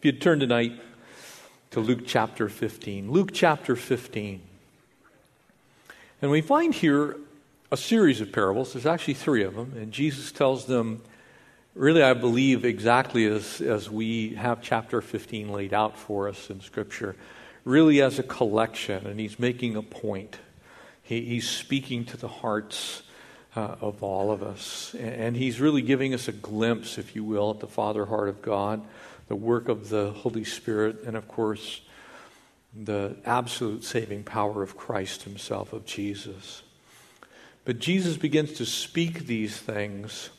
If you'd turn tonight to Luke chapter 15. Luke chapter 15. And we find here a series of parables. There's actually three of them. And Jesus tells them, really, I believe, exactly as, as we have chapter 15 laid out for us in Scripture, really as a collection. And he's making a point. He, he's speaking to the hearts uh, of all of us. And he's really giving us a glimpse, if you will, at the Father heart of God the work of the Holy Spirit, and of course, the absolute saving power of Christ Himself, of Jesus. But Jesus begins to speak these things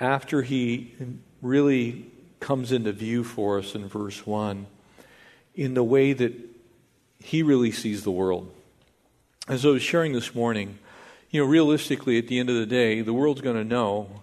after He really comes into view for us in verse 1 in the way that He really sees the world. As I was sharing this morning, you know, realistically, at the end of the day, the world's going to know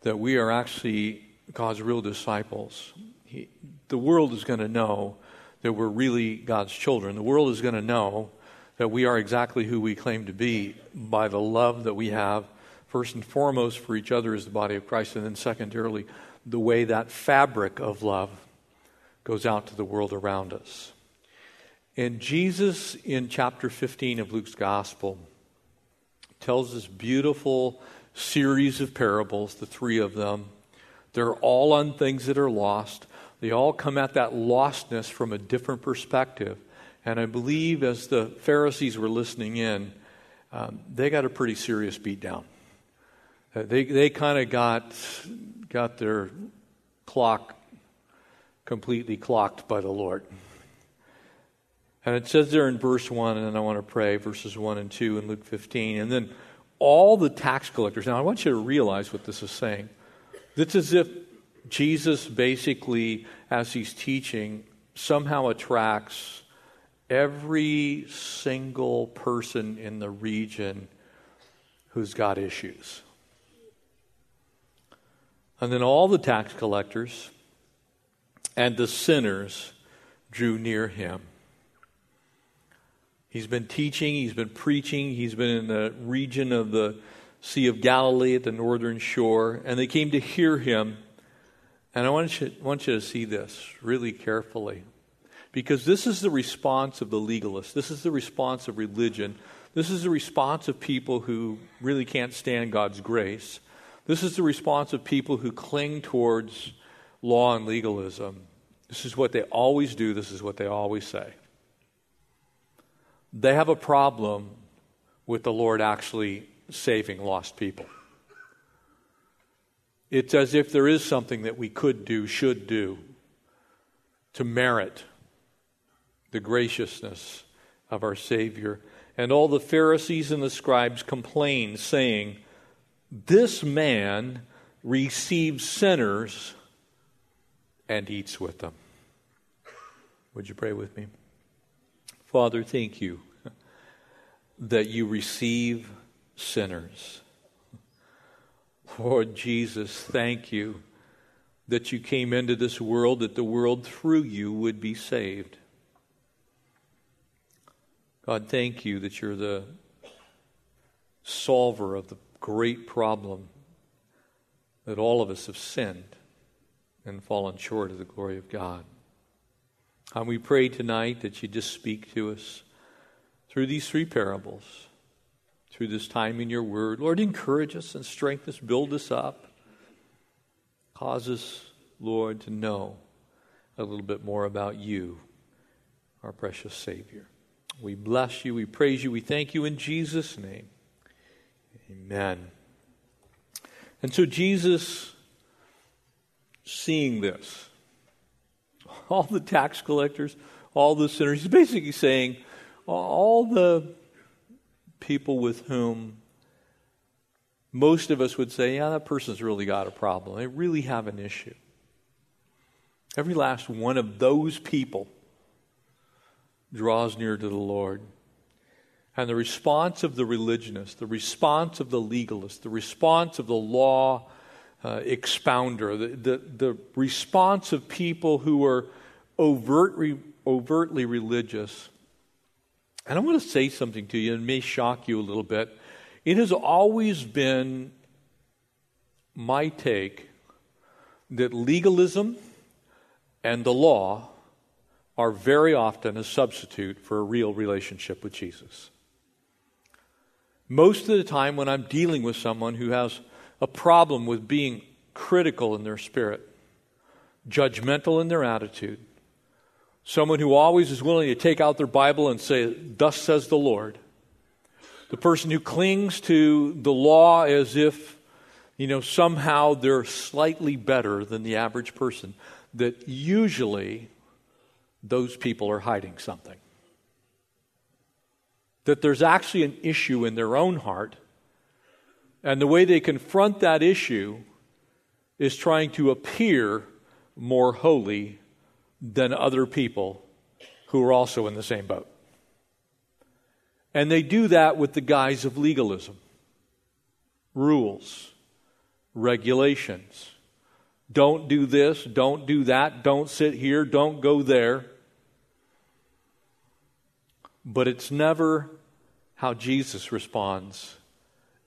that we are actually God's real disciples he, the world is going to know that we're really God's children. The world is going to know that we are exactly who we claim to be by the love that we have, first and foremost, for each other as the body of Christ, and then secondarily, the way that fabric of love goes out to the world around us. And Jesus, in chapter 15 of Luke's Gospel, tells this beautiful series of parables, the three of them. They're all on things that are lost. They all come at that lostness from a different perspective. And I believe as the Pharisees were listening in, um, they got a pretty serious beat down. Uh, they they kind of got, got their clock completely clocked by the Lord. And it says there in verse 1, and then I want to pray, verses 1 and 2 in Luke 15. And then all the tax collectors. Now, I want you to realize what this is saying. It's as if Jesus basically, as he's teaching, somehow attracts every single person in the region who's got issues. And then all the tax collectors and the sinners drew near him. He's been teaching, he's been preaching, he's been in the region of the Sea of Galilee at the northern shore, and they came to hear him and I want you, want you to see this really carefully. Because this is the response of the legalist. This is the response of religion. This is the response of people who really can't stand God's grace. This is the response of people who cling towards law and legalism. This is what they always do, this is what they always say. They have a problem with the Lord actually saving lost people. It's as if there is something that we could do, should do, to merit the graciousness of our Savior. And all the Pharisees and the scribes complained, saying, This man receives sinners and eats with them. Would you pray with me? Father, thank you that you receive sinners. Lord Jesus, thank you that you came into this world, that the world through you would be saved. God, thank you that you're the solver of the great problem that all of us have sinned and fallen short of the glory of God. And we pray tonight that you just speak to us through these three parables through this time in your word. Lord, encourage us and strengthen us, build us up. Cause us, Lord, to know a little bit more about you, our precious Savior. We bless you, we praise you, we thank you in Jesus' name. Amen. And so, Jesus, seeing this, all the tax collectors, all the sinners, he's basically saying, all the people with whom most of us would say, yeah, that person's really got a problem. They really have an issue. Every last one of those people draws near to the Lord. And the response of the religionist, the response of the legalist, the response of the law uh, expounder, the, the, the, response of people who are overtly, overtly religious and I want to say something to you, and may shock you a little bit. It has always been my take that legalism and the law are very often a substitute for a real relationship with Jesus. Most of the time, when I'm dealing with someone who has a problem with being critical in their spirit, judgmental in their attitude, someone who always is willing to take out their Bible and say, Thus says the Lord, the person who clings to the law as if, you know, somehow they're slightly better than the average person, that usually those people are hiding something. That there's actually an issue in their own heart, and the way they confront that issue is trying to appear more holy than other people who are also in the same boat. And they do that with the guise of legalism, rules, regulations. Don't do this, don't do that, don't sit here, don't go there but it's never how Jesus responds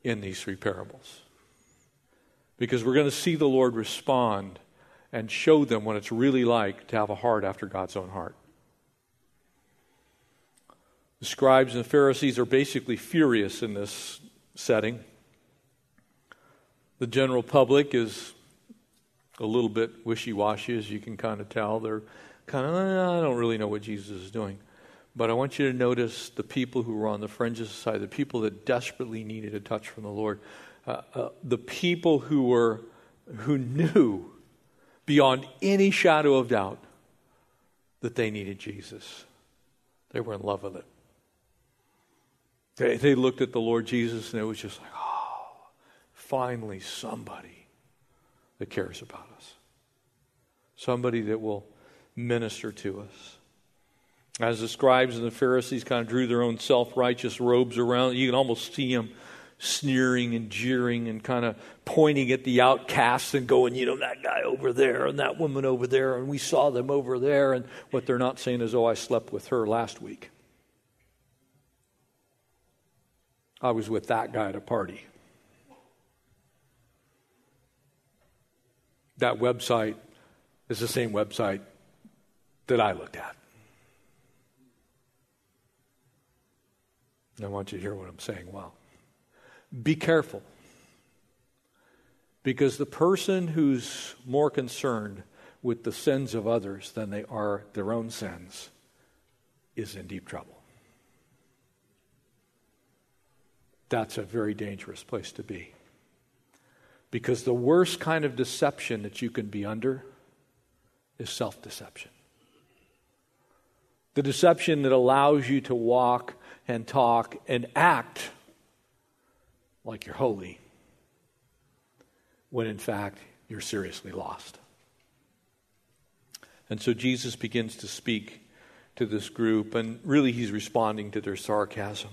in these three parables. Because we're going to see the Lord respond and show them what it's really like to have a heart after God's own heart. The scribes and the Pharisees are basically furious in this setting. The general public is a little bit wishy washy, as you can kind of tell. They're kind of, I don't really know what Jesus is doing. But I want you to notice the people who were on the fringes of society, the people that desperately needed a touch from the Lord, uh, uh, the people who were who knew beyond any shadow of doubt that they needed Jesus. They were in love with it. They, they looked at the Lord Jesus and it was just like, oh, finally somebody that cares about us. Somebody that will minister to us. As the scribes and the Pharisees kind of drew their own self righteous robes around, you can almost see them sneering and jeering and kind of pointing at the outcasts and going, you know, that guy over there and that woman over there, and we saw them over there. And what they're not saying is, oh, I slept with her last week. I was with that guy at a party. That website is the same website that I looked at. I want you to hear what I'm saying well. Be careful. Because the person who's more concerned with the sins of others than they are their own sins is in deep trouble. That's a very dangerous place to be. Because the worst kind of deception that you can be under is self deception. The deception that allows you to walk and talk and act like you're holy when in fact you're seriously lost. And so Jesus begins to speak to this group, and really he's responding to their sarcasm.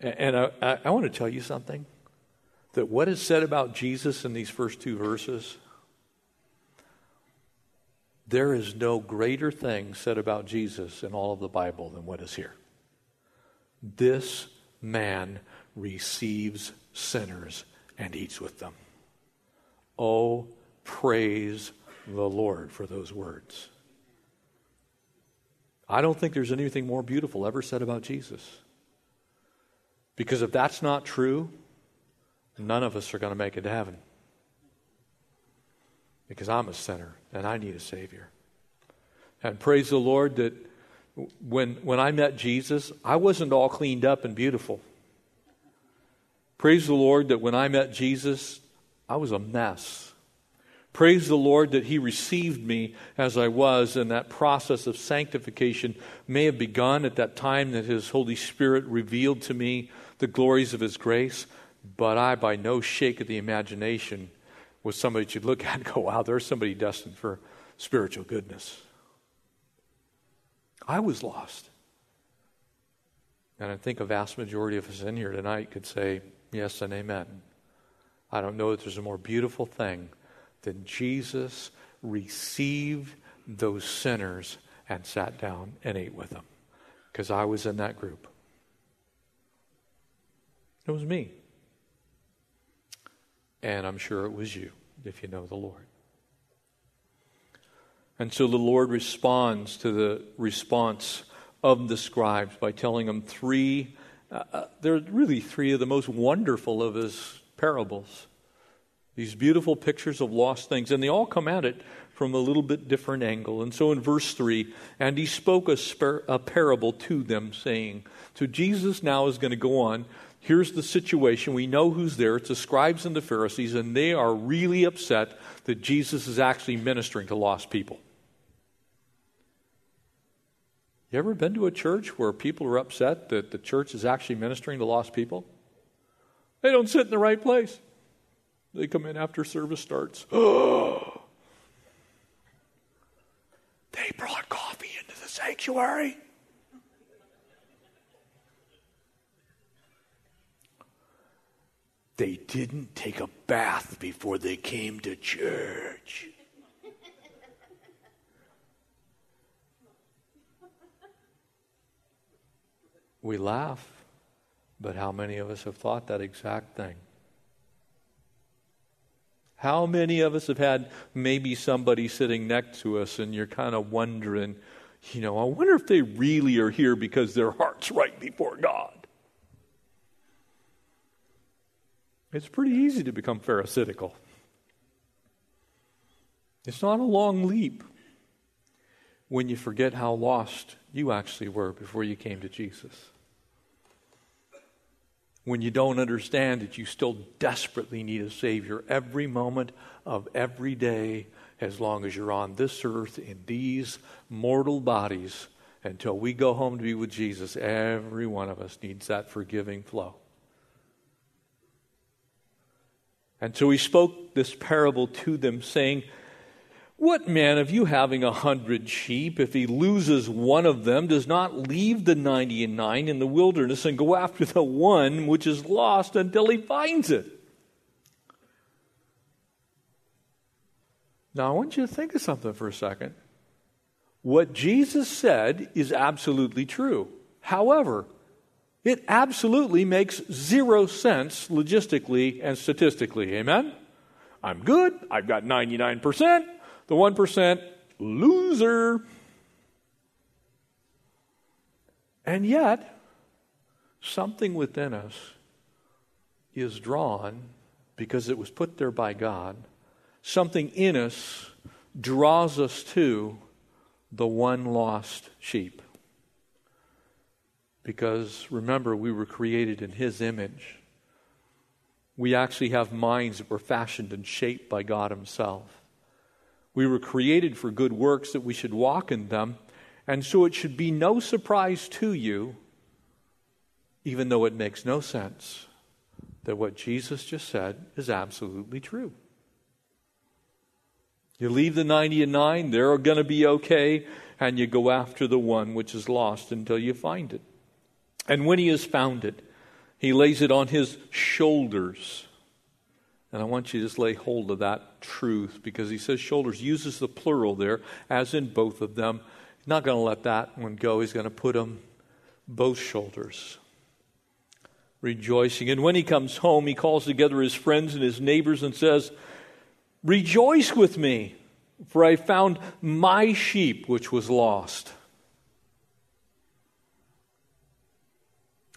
And I, I, want to tell you something that what is said about Jesus in these first two verses, there is no greater thing said about Jesus in all of the Bible than what is here. This man receives sinners and eats with them. Oh, praise the Lord for those words. I don't think there's anything more beautiful ever said about Jesus. Because if that's not true, none of us are going to make it to heaven. Because I'm a sinner and I need a Savior. And praise the Lord that when, when I met Jesus, I wasn't all cleaned up and beautiful. Praise the Lord that when I met Jesus, I was a mess. Praise the Lord that He received me as I was, and that process of sanctification may have begun at that time that His Holy Spirit revealed to me the glories of His grace, but I, by no shake of the imagination, was somebody that you'd look at and go, wow, there's somebody destined for spiritual goodness. I was lost. And I think a vast majority of us in here tonight could say yes and amen. I don't know that there's a more beautiful thing than Jesus received those sinners and sat down and ate with them. Because I was in that group. It was me. And I'm sure it was you, if you know the Lord. And so the Lord responds to the response of the scribes by telling them three, uh, uh, they're really three of the most wonderful of his parables. These beautiful pictures of lost things, and they all come at it from a little bit different angle. And so in verse 3, and he spoke a, spar- a parable to them, saying, So Jesus now is going to go on. Here's the situation. We know who's there. It's the scribes and the Pharisees, and they are really upset that Jesus is actually ministering to lost people. You ever been to a church where people are upset that the church is actually ministering to lost people? They don't sit in the right place. They come in after service starts. They brought coffee into the sanctuary. They didn't take a bath before they came to church. We laugh, but how many of us have thought that exact thing? How many of us have had maybe somebody sitting next to us and you're kind of wondering, you know, I wonder if they really are here because their heart's right before God? It's pretty easy to become pharisaical. It's not a long leap when you forget how lost you actually were before you came to Jesus. When you don't understand that you still desperately need a Savior every moment of every day, as long as you're on this earth in these mortal bodies, until we go home to be with Jesus, every one of us needs that forgiving flow. And so he spoke this parable to them, saying, what man of you having a hundred sheep, if he loses one of them, does not leave the ninety and nine in the wilderness and go after the one which is lost until he finds it? Now, I want you to think of something for a second. What Jesus said is absolutely true. However, it absolutely makes zero sense logistically and statistically. Amen? I'm good. I've got 99%. The 1%, loser. And yet, something within us is drawn because it was put there by God. Something in us draws us to the one lost sheep. Because remember, we were created in His image. We actually have minds that were fashioned and shaped by God Himself. We were created for good works that we should walk in them. And so it should be no surprise to you, even though it makes no sense, that what Jesus just said is absolutely true. You leave the 90 and 9, they're going to be okay, and you go after the one which is lost until you find it. And when he has found it, he lays it on his shoulders. And I want you to just lay hold of that truth because he says shoulders, uses the plural there, as in both of them. Not going to let that one go. He's going to put them both shoulders. Rejoicing. And when he comes home, he calls together his friends and his neighbors and says, Rejoice with me, for I found my sheep which was lost.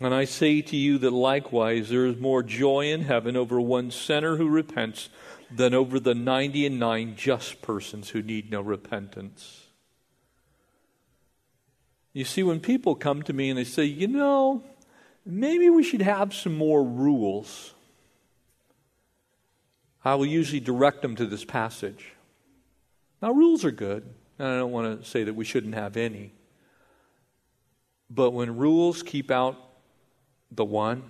And I say to you that likewise there is more joy in heaven over one sinner who repents than over the ninety and nine just persons who need no repentance. You see, when people come to me and they say, you know, maybe we should have some more rules, I will usually direct them to this passage. Now, rules are good, and I don't want to say that we shouldn't have any. But when rules keep out the one,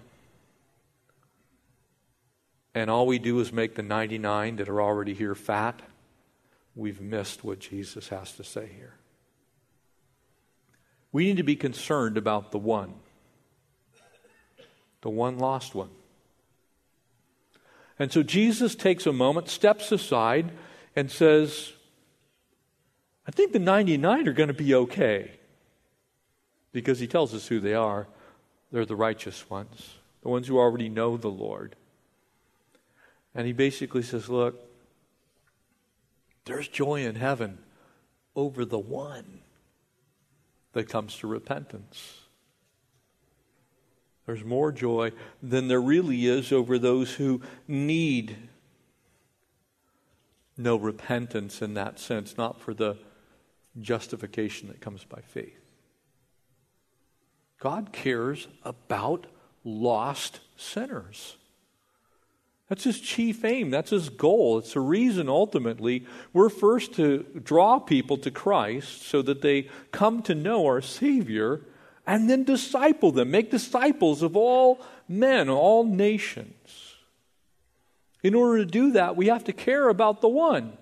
and all we do is make the 99 that are already here fat, we've missed what Jesus has to say here. We need to be concerned about the one, the one lost one. And so Jesus takes a moment, steps aside, and says, I think the 99 are going to be okay. Because he tells us who they are. They're the righteous ones, the ones who already know the Lord. And he basically says, Look, there's joy in heaven over the one that comes to repentance. There's more joy than there really is over those who need no repentance in that sense, not for the justification that comes by faith. God cares about lost sinners. That's his chief aim. That's his goal. It's the reason ultimately we're first to draw people to Christ so that they come to know our Savior and then disciple them, make disciples of all men, all nations. In order to do that, we have to care about the one.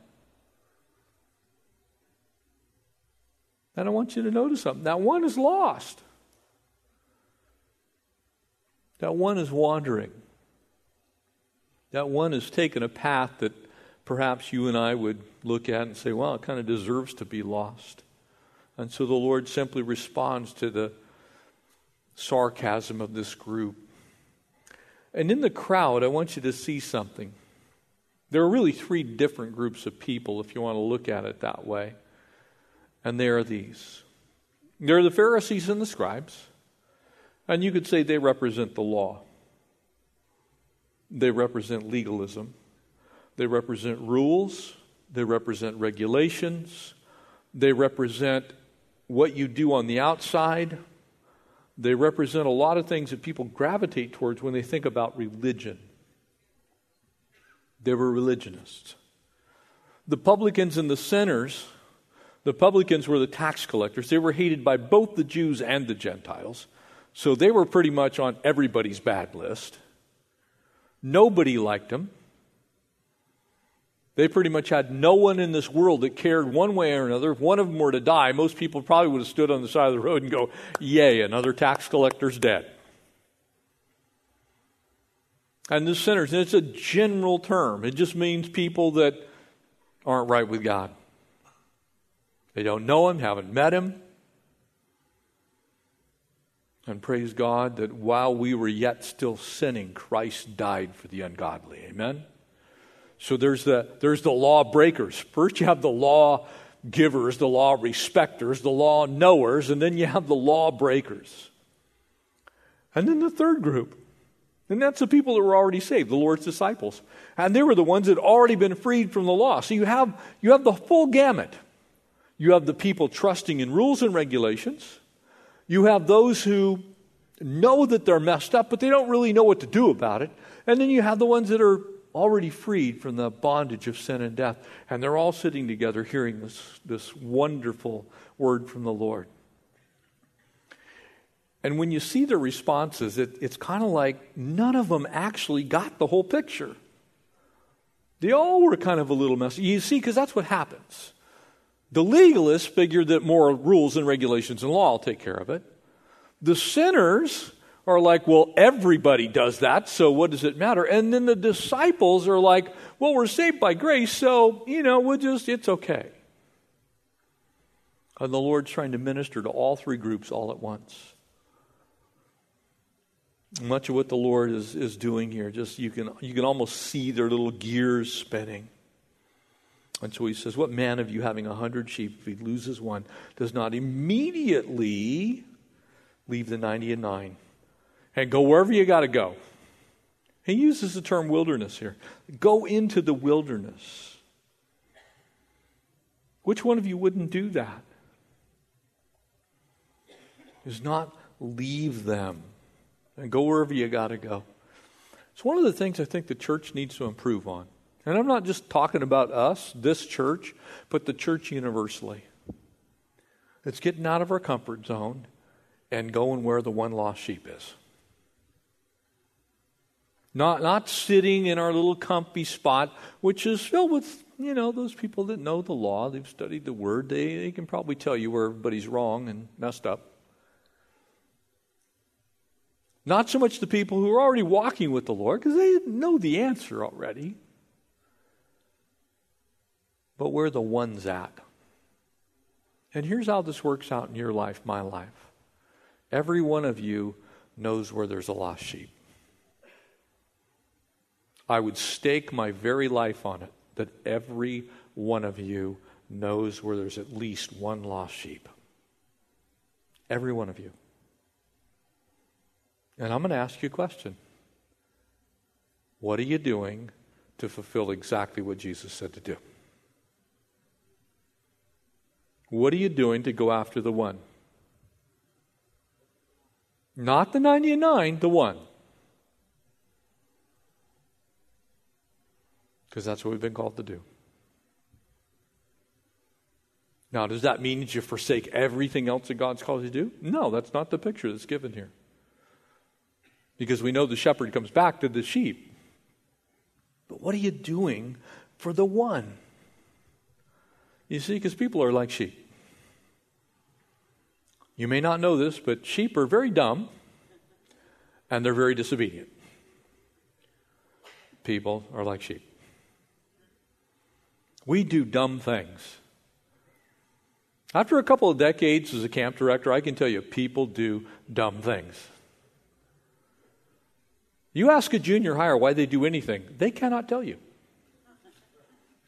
And I want you to notice something. That one is lost. That one is wandering. That one has taken a path that perhaps you and I would look at and say, well, it kind of deserves to be lost. And so the Lord simply responds to the sarcasm of this group. And in the crowd, I want you to see something. There are really three different groups of people, if you want to look at it that way. And they are these there are the Pharisees and the scribes, and you could say they represent the law. They represent legalism. They represent rules. They represent regulations. They represent what you do on the outside. They represent a lot of things that people gravitate towards when they think about religion. They were religionists. The publicans and the sinners, the publicans were the tax collectors. They were hated by both the Jews and the Gentiles. So they were pretty much on everybody's bad list. Nobody liked them. They pretty much had no one in this world that cared one way or another. If one of them were to die, most people probably would have stood on the side of the road and go, Yay, another tax collector's dead. And the sinners, it's a general term. It just means people that aren't right with God. They don't know Him, haven't met Him, and praise God that while we were yet still sinning, Christ died for the ungodly. Amen? So there's the, there's the law breakers. First, you have the law givers, the law respecters, the law knowers, and then you have the law breakers. And then the third group. And that's the people that were already saved, the Lord's disciples. And they were the ones that had already been freed from the law. So you have, you have the full gamut. You have the people trusting in rules and regulations. You have those who know that they're messed up, but they don't really know what to do about it. And then you have the ones that are already freed from the bondage of sin and death. And they're all sitting together hearing this, this wonderful word from the Lord. And when you see the responses, it, it's kind of like none of them actually got the whole picture. They all were kind of a little messy. You see, because that's what happens. The legalists figure that more rules and regulations and law will take care of it. The sinners are like, well, everybody does that, so what does it matter? And then the disciples are like, well, we're saved by grace, so, you know, we'll just, it's okay. And the Lord's trying to minister to all three groups all at once. Much of what the Lord is, is doing here, just you can, you can almost see their little gears spinning. And so he says, What man of you having a hundred sheep, if he loses one, does not immediately leave the 90 and 9 and go wherever you got to go? He uses the term wilderness here. Go into the wilderness. Which one of you wouldn't do that? Is not leave them and go wherever you got to go. It's one of the things I think the church needs to improve on. And I'm not just talking about us, this church, but the church universally. It's getting out of our comfort zone and going where the one lost sheep is. Not, not sitting in our little comfy spot, which is filled with, you know, those people that know the law, they've studied the word, they, they can probably tell you where everybody's wrong and messed up. Not so much the people who are already walking with the Lord, because they know the answer already but where the one's at. And here's how this works out in your life, my life. Every one of you knows where there's a lost sheep. I would stake my very life on it that every one of you knows where there's at least one lost sheep. Every one of you. And I'm going to ask you a question. What are you doing to fulfill exactly what Jesus said to do? What are you doing to go after the one? Not the 99, the one. Because that's what we've been called to do. Now, does that mean that you forsake everything else that God's called you to do? No, that's not the picture that's given here. Because we know the shepherd comes back to the sheep. But what are you doing for the one? You see, because people are like sheep. You may not know this, but sheep are very dumb and they're very disobedient. People are like sheep. We do dumb things. After a couple of decades as a camp director, I can tell you people do dumb things. You ask a junior higher why they do anything, they cannot tell you.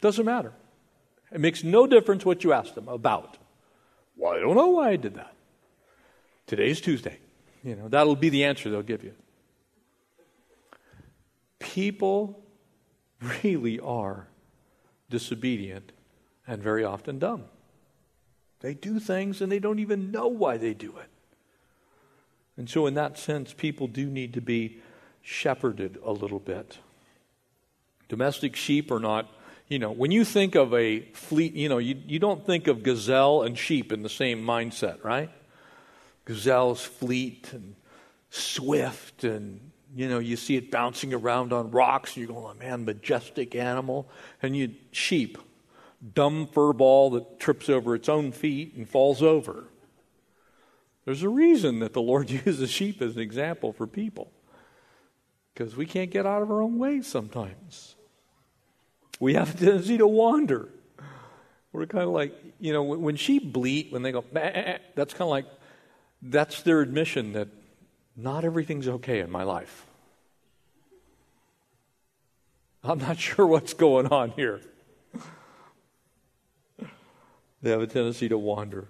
Doesn't matter. It makes no difference what you ask them about. Well, I don't know why I did that. Today's Tuesday. You know, that'll be the answer they'll give you. People really are disobedient and very often dumb. They do things and they don't even know why they do it. And so, in that sense, people do need to be shepherded a little bit. Domestic sheep are not, you know, when you think of a fleet, you know, you, you don't think of gazelle and sheep in the same mindset, right? Gazelle's fleet and swift and you know, you see it bouncing around on rocks, and you go, oh, man, majestic animal. And you, sheep, dumb fur ball that trips over its own feet and falls over. There's a reason that the Lord uses sheep as an example for people. Because we can't get out of our own ways sometimes. We have a tendency to wander. We're kind of like, you know, when sheep bleat, when they go, eh, eh, that's kind of like, that's their admission that not everything's okay in my life. I'm not sure what's going on here. they have a tendency to wander.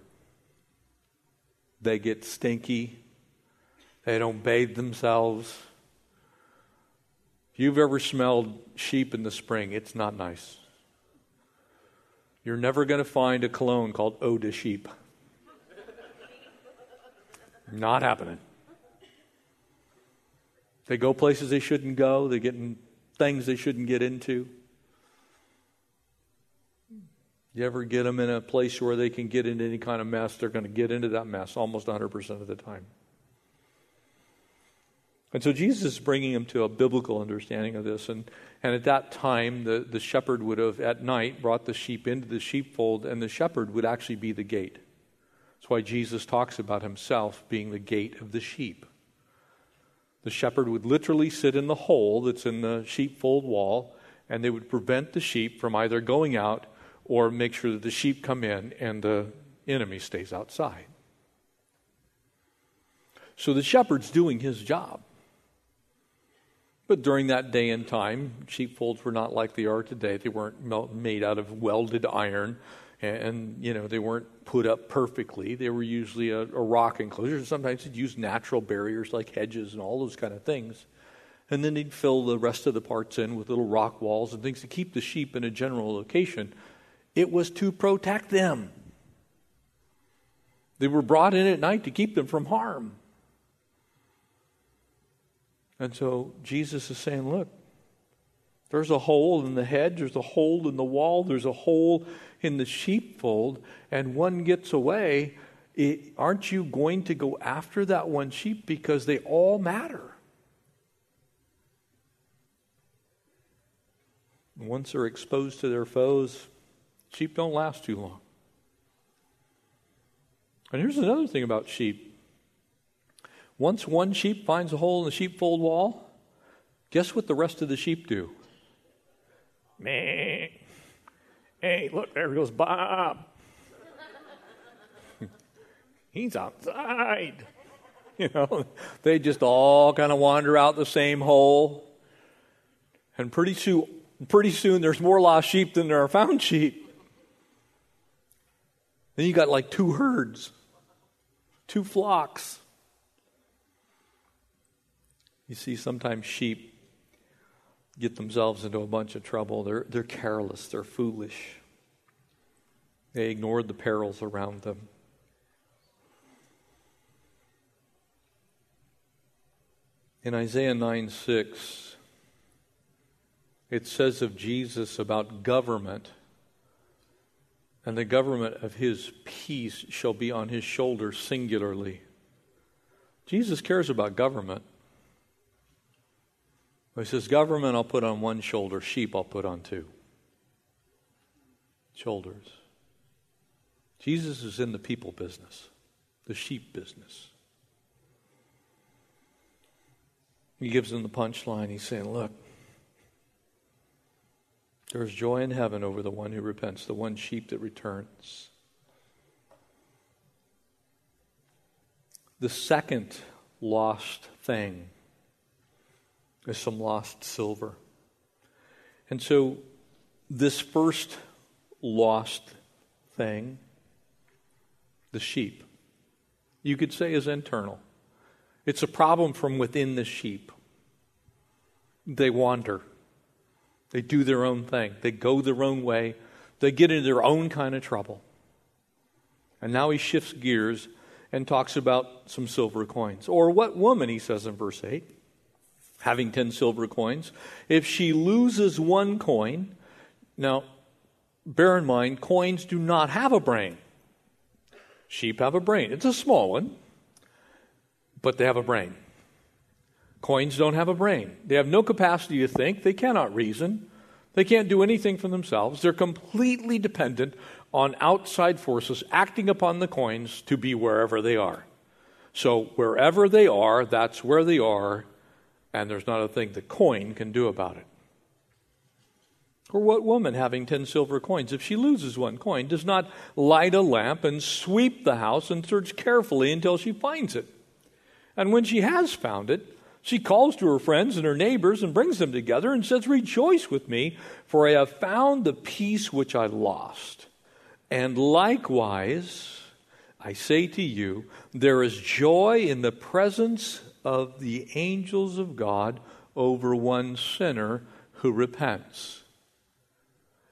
They get stinky. They don't bathe themselves. If you've ever smelled sheep in the spring, it's not nice. You're never going to find a cologne called Eau de Sheep. Not happening. They go places they shouldn't go. They get in things they shouldn't get into. You ever get them in a place where they can get into any kind of mess, they're going to get into that mess almost 100% of the time. And so Jesus is bringing them to a biblical understanding of this. And, and at that time, the, the shepherd would have, at night, brought the sheep into the sheepfold, and the shepherd would actually be the gate. That's why Jesus talks about himself being the gate of the sheep. The shepherd would literally sit in the hole that's in the sheepfold wall, and they would prevent the sheep from either going out or make sure that the sheep come in and the enemy stays outside. So the shepherd's doing his job. But during that day and time, sheepfolds were not like they are today. They weren't made out of welded iron and you know they weren't put up perfectly. They were usually a, a rock enclosure. Sometimes they'd use natural barriers like hedges and all those kind of things, and then they'd fill the rest of the parts in with little rock walls and things to keep the sheep in a general location. It was to protect them. They were brought in at night to keep them from harm. And so Jesus is saying, look, there's a hole in the hedge, there's a hole in the wall, there's a hole in the sheepfold and one gets away, it, aren't you going to go after that one sheep because they all matter? Once they're exposed to their foes, sheep don't last too long. And here's another thing about sheep. Once one sheep finds a hole in the sheepfold wall, guess what the rest of the sheep do? Meh. Hey, look, there goes Bob. He's outside. You know, they just all kind of wander out the same hole. And pretty soon, pretty soon there's more lost sheep than there are found sheep. Then you got like two herds, two flocks. You see, sometimes sheep get themselves into a bunch of trouble. They're, they're careless, they're foolish. They ignored the perils around them. In Isaiah 9 6, it says of Jesus about government, and the government of his peace shall be on his shoulders singularly. Jesus cares about government. He says, Government I'll put on one shoulder, sheep I'll put on two shoulders. Jesus is in the people business, the sheep business. He gives them the punchline. He's saying, Look, there's joy in heaven over the one who repents, the one sheep that returns. The second lost thing is some lost silver. And so, this first lost thing, the sheep, you could say is internal. It's a problem from within the sheep. They wander, they do their own thing, they go their own way, they get into their own kind of trouble. And now he shifts gears and talks about some silver coins. Or what woman, he says in verse 8, having 10 silver coins, if she loses one coin, now bear in mind, coins do not have a brain. Sheep have a brain. It's a small one, but they have a brain. Coins don't have a brain. They have no capacity to think. They cannot reason. They can't do anything for themselves. They're completely dependent on outside forces acting upon the coins to be wherever they are. So, wherever they are, that's where they are, and there's not a thing the coin can do about it. Or what woman having ten silver coins, if she loses one coin, does not light a lamp and sweep the house and search carefully until she finds it? And when she has found it, she calls to her friends and her neighbors and brings them together and says, Rejoice with me, for I have found the piece which I lost. And likewise, I say to you, there is joy in the presence of the angels of God over one sinner who repents.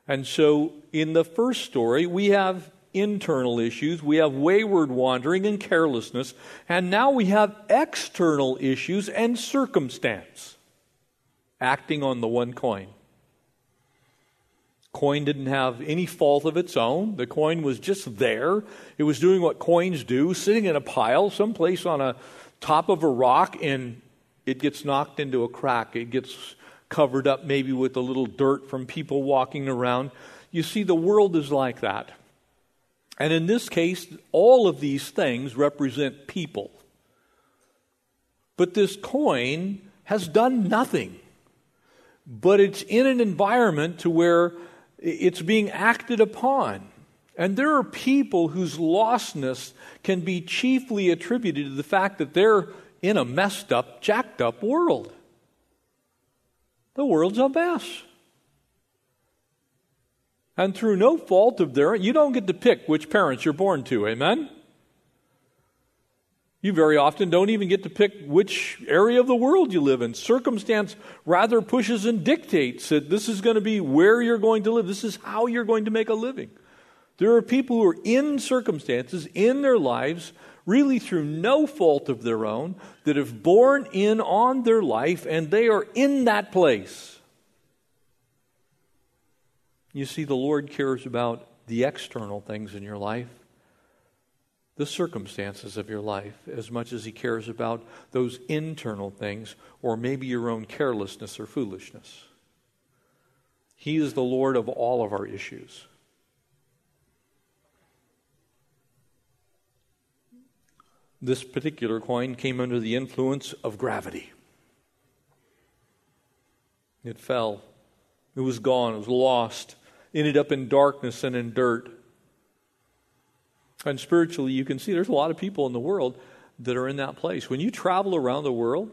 And so, in the first story, we have internal issues, we have wayward wandering and carelessness, and now we have external issues and circumstance acting on the one coin. Coin didn't have any fault of its own. The coin was just there. It was doing what coins do, sitting in a pile someplace on a top of a rock, and it gets knocked into a crack. It gets covered up maybe with a little dirt from people walking around. You see, the world is like that. And in this case, all of these things represent people. But this coin has done nothing. But it's in an environment to where it's being acted upon. And there are people whose lostness can be chiefly attributed to the fact that they're in a messed up, jacked up world. The world's a mess. And through no fault of their own, you don't get to pick which parents you're born to. Amen? You very often don't even get to pick which area of the world you live in. Circumstance rather pushes and dictates that this is going to be where you're going to live. This is how you're going to make a living. There are people who are in circumstances in their lives, really through no fault of their own, that have borne in on their life, and they are in that place. You see, the Lord cares about the external things in your life, the circumstances of your life, as much as He cares about those internal things, or maybe your own carelessness or foolishness. He is the Lord of all of our issues. This particular coin came under the influence of gravity. It fell. It was gone. It was lost ended up in darkness and in dirt. And spiritually, you can see there's a lot of people in the world that are in that place. When you travel around the world,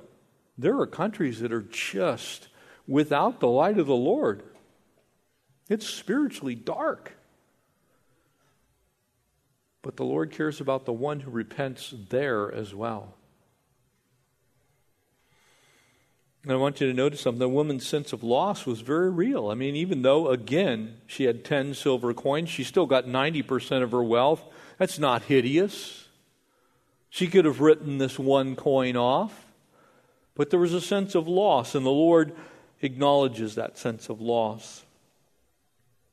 there are countries that are just without the light of the Lord. It's spiritually dark. But the Lord cares about the one who repents there as well. And I want you to notice something. The woman's sense of loss was very real. I mean, even though, again, she had 10 silver coins, she still got 90% of her wealth. That's not hideous. She could have written this one coin off. But there was a sense of loss, and the Lord acknowledges that sense of loss.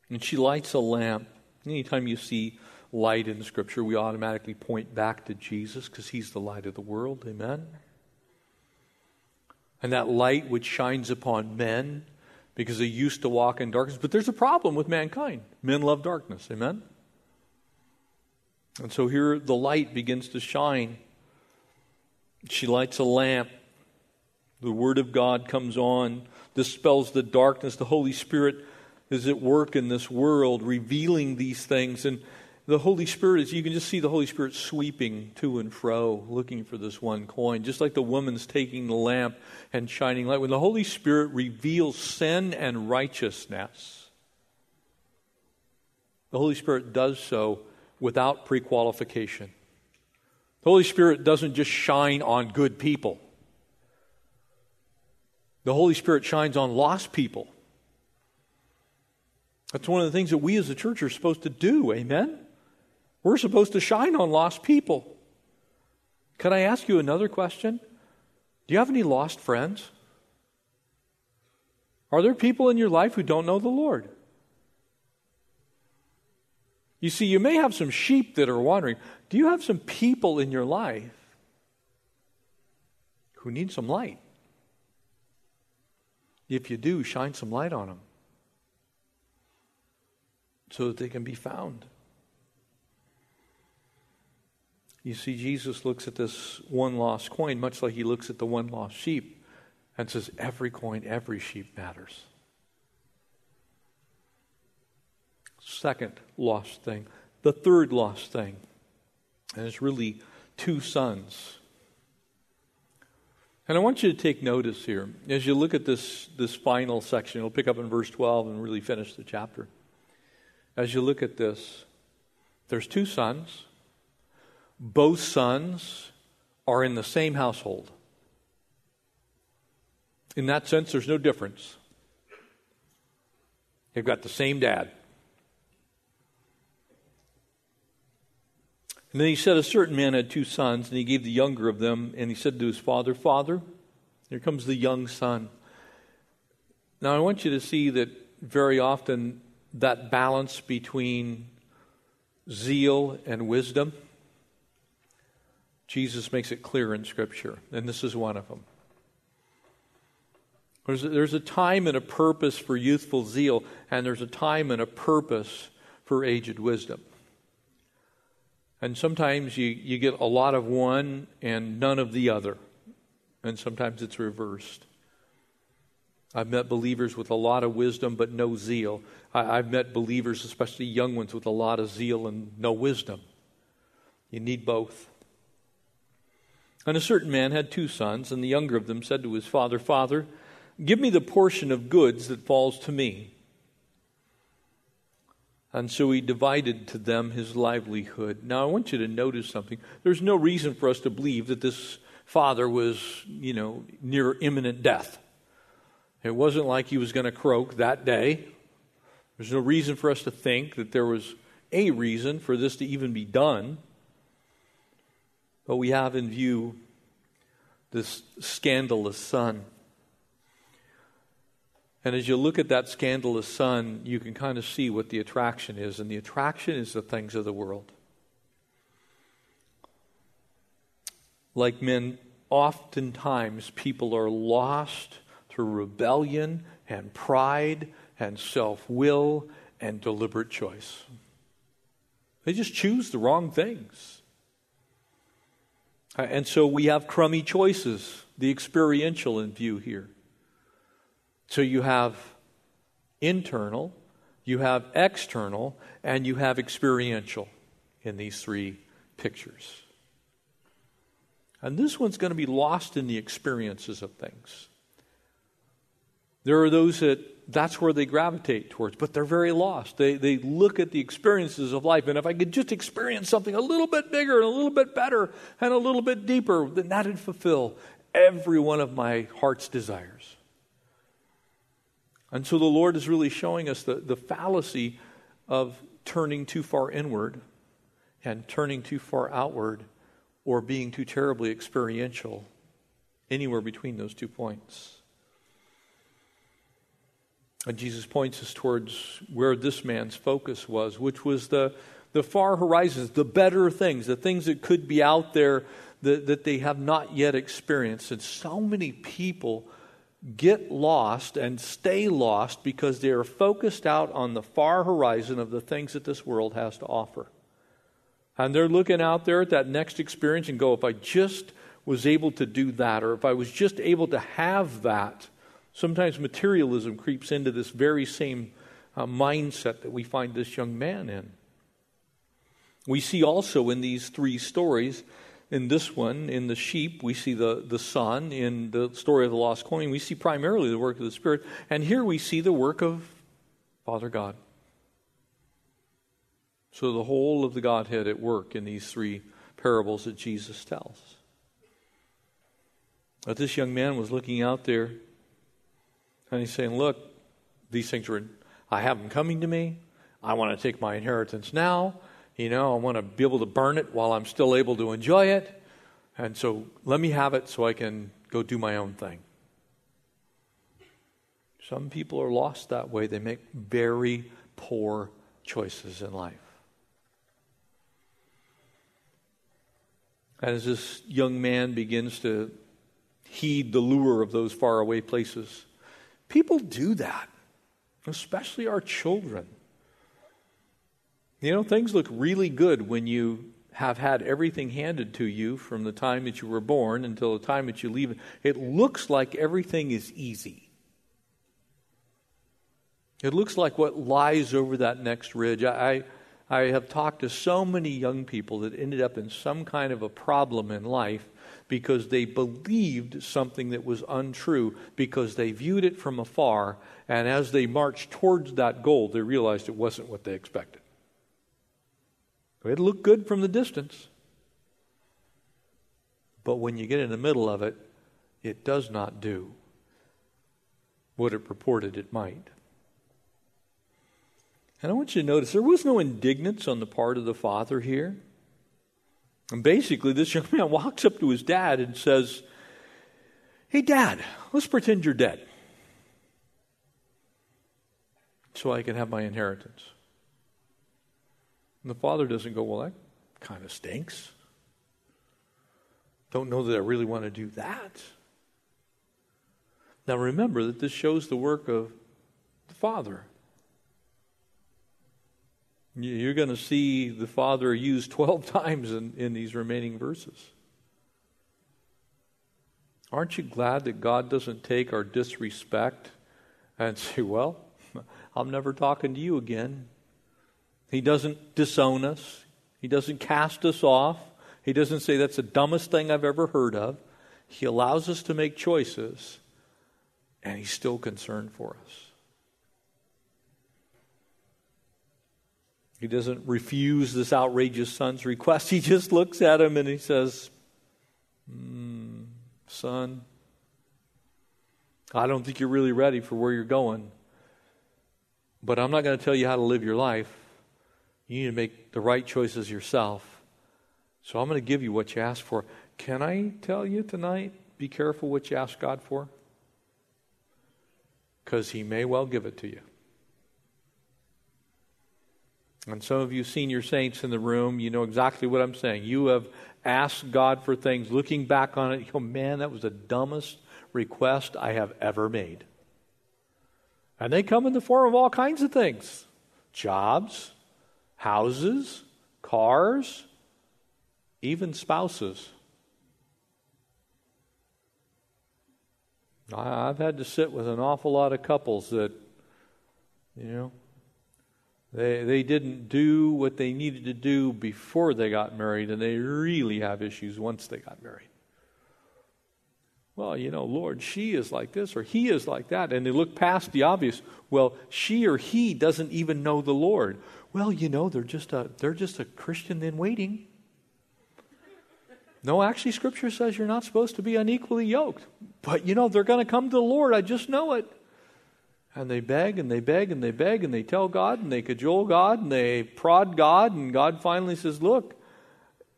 And she lights a lamp. Anytime you see light in Scripture, we automatically point back to Jesus because He's the light of the world. Amen? And that light which shines upon men because they used to walk in darkness. But there's a problem with mankind. Men love darkness. Amen? And so here the light begins to shine. She lights a lamp. The Word of God comes on, dispels the darkness. The Holy Spirit is at work in this world, revealing these things. And the Holy Spirit is, you can just see the Holy Spirit sweeping to and fro, looking for this one coin, just like the woman's taking the lamp and shining light. When the Holy Spirit reveals sin and righteousness, the Holy Spirit does so without prequalification. The Holy Spirit doesn't just shine on good people. The Holy Spirit shines on lost people. That's one of the things that we as a church are supposed to do. Amen? We're supposed to shine on lost people. Can I ask you another question? Do you have any lost friends? Are there people in your life who don't know the Lord? You see, you may have some sheep that are wandering. Do you have some people in your life who need some light? If you do, shine some light on them so that they can be found. You see, Jesus looks at this one lost coin much like he looks at the one lost sheep and says, Every coin, every sheep matters. Second lost thing. The third lost thing. And it's really two sons. And I want you to take notice here. As you look at this, this final section, it'll pick up in verse 12 and really finish the chapter. As you look at this, there's two sons. Both sons are in the same household. In that sense, there's no difference. They've got the same dad. And then he said, A certain man had two sons, and he gave the younger of them, and he said to his father, Father, here comes the young son. Now, I want you to see that very often that balance between zeal and wisdom, Jesus makes it clear in Scripture, and this is one of them. There's a, there's a time and a purpose for youthful zeal, and there's a time and a purpose for aged wisdom. And sometimes you, you get a lot of one and none of the other. And sometimes it's reversed. I've met believers with a lot of wisdom but no zeal. I, have met believers, especially young ones, with a lot of zeal and no wisdom. You need both. And a certain man had two sons, and the younger of them said to his father, Father, give me the portion of goods that falls to me. And so he divided to them his livelihood. Now, I want you to notice something. There's no reason for us to believe that this father was, you know, near imminent death. It wasn't like he was going to croak that day. There's no reason for us to think that there was a reason for this to even be done. But we have in view this scandalous son. And as you look at that scandalous son, you can kind of see what the attraction is. And the attraction is the things of the world. Like men, oftentimes people are lost through rebellion and pride and self will and deliberate choice. They just choose the wrong things. Uh, and so we have crummy choices, the experiential in view here. So you have internal, you have external, and you have experiential in these three pictures. And this one's going to be lost in the experiences of things. There are those that that's where they gravitate towards. But they're very lost. They, they look at the experiences of life, and if I could just experience something a little bit bigger and a little bit better and a little bit deeper, then that'd fulfill every one of my heart's desires. And so the Lord is really showing us the, the fallacy of turning too far inward and turning too far outward or being too terribly experiential, anywhere between those two points. And Jesus points us towards where this man's focus was, which was the, the far horizons, the better things, the things that could be out there that, that they have not yet experienced. And so many people get lost and stay lost because they are focused out on the far horizon of the things that this world has to offer. And they're looking out there at that next experience and go, if I just was able to do that, or if I was just able to have that, Sometimes materialism creeps into this very same uh, mindset that we find this young man in. We see also in these three stories, in this one, in the sheep, we see the, the son. In the story of the lost coin, we see primarily the work of the Spirit. And here we see the work of Father God. So the whole of the Godhead at work in these three parables that Jesus tells. But this young man was looking out there and he's saying, Look, these things are, I have them coming to me. I want to take my inheritance now. You know, I want to be able to burn it while I'm still able to enjoy it. And so let me have it so I can go do my own thing. Some people are lost that way. They make very poor choices in life. And As this young man begins to heed the lure of those faraway places, People do that, especially our children. You know, things look really good when you have had everything handed to you from the time that you were born until the time that you leave. It looks like everything is easy. It looks like what lies over that next ridge. I, I have talked to so many young people that ended up in some kind of a problem in life because they believed something that was untrue, because they viewed it from afar, and as they marched towards that goal, they realized it wasn't what they expected. It looked good from the distance, but when you get in the middle of it, it does not do what it purported it might. And I want you to notice there was no indignance on the part of the father here. And basically, this young man walks up to his dad and says, Hey, dad, let's pretend you're dead so I can have my inheritance. And the father doesn't go, Well, that kind of stinks. Don't know that I really want to do that. Now remember that this shows the work of the Father. You're going to see the Father used 12 times in, in these remaining verses. Aren't you glad that God doesn't take our disrespect and say, Well, I'm never talking to you again? He doesn't disown us, He doesn't cast us off, He doesn't say that's the dumbest thing I've ever heard of. He allows us to make choices, and He's still concerned for us. He doesn't refuse this outrageous son's request. He just looks at him and he says, mm, Son, I don't think you're really ready for where you're going, but I'm not going to tell you how to live your life. You need to make the right choices yourself. So I'm going to give you what you asked for. Can I tell you tonight, be careful what you ask God for? Because He may well give it to you. And some of you senior saints in the room, you know exactly what I'm saying. You have asked God for things, looking back on it, you go, man, that was the dumbest request I have ever made. And they come in the form of all kinds of things jobs, houses, cars, even spouses. I've had to sit with an awful lot of couples that, you know, they, they didn't do what they needed to do before they got married, and they really have issues once they got married. Well, you know, Lord, she is like this or he is like that. And they look past the obvious. Well, she or he doesn't even know the Lord. Well, you know, they're just a, they're just a Christian in waiting. No, actually, Scripture says you're not supposed to be unequally yoked. But, you know, they're going to come to the Lord. I just know it. And they beg and they beg and they beg and they tell God and they cajole God and they prod God. And God finally says, Look,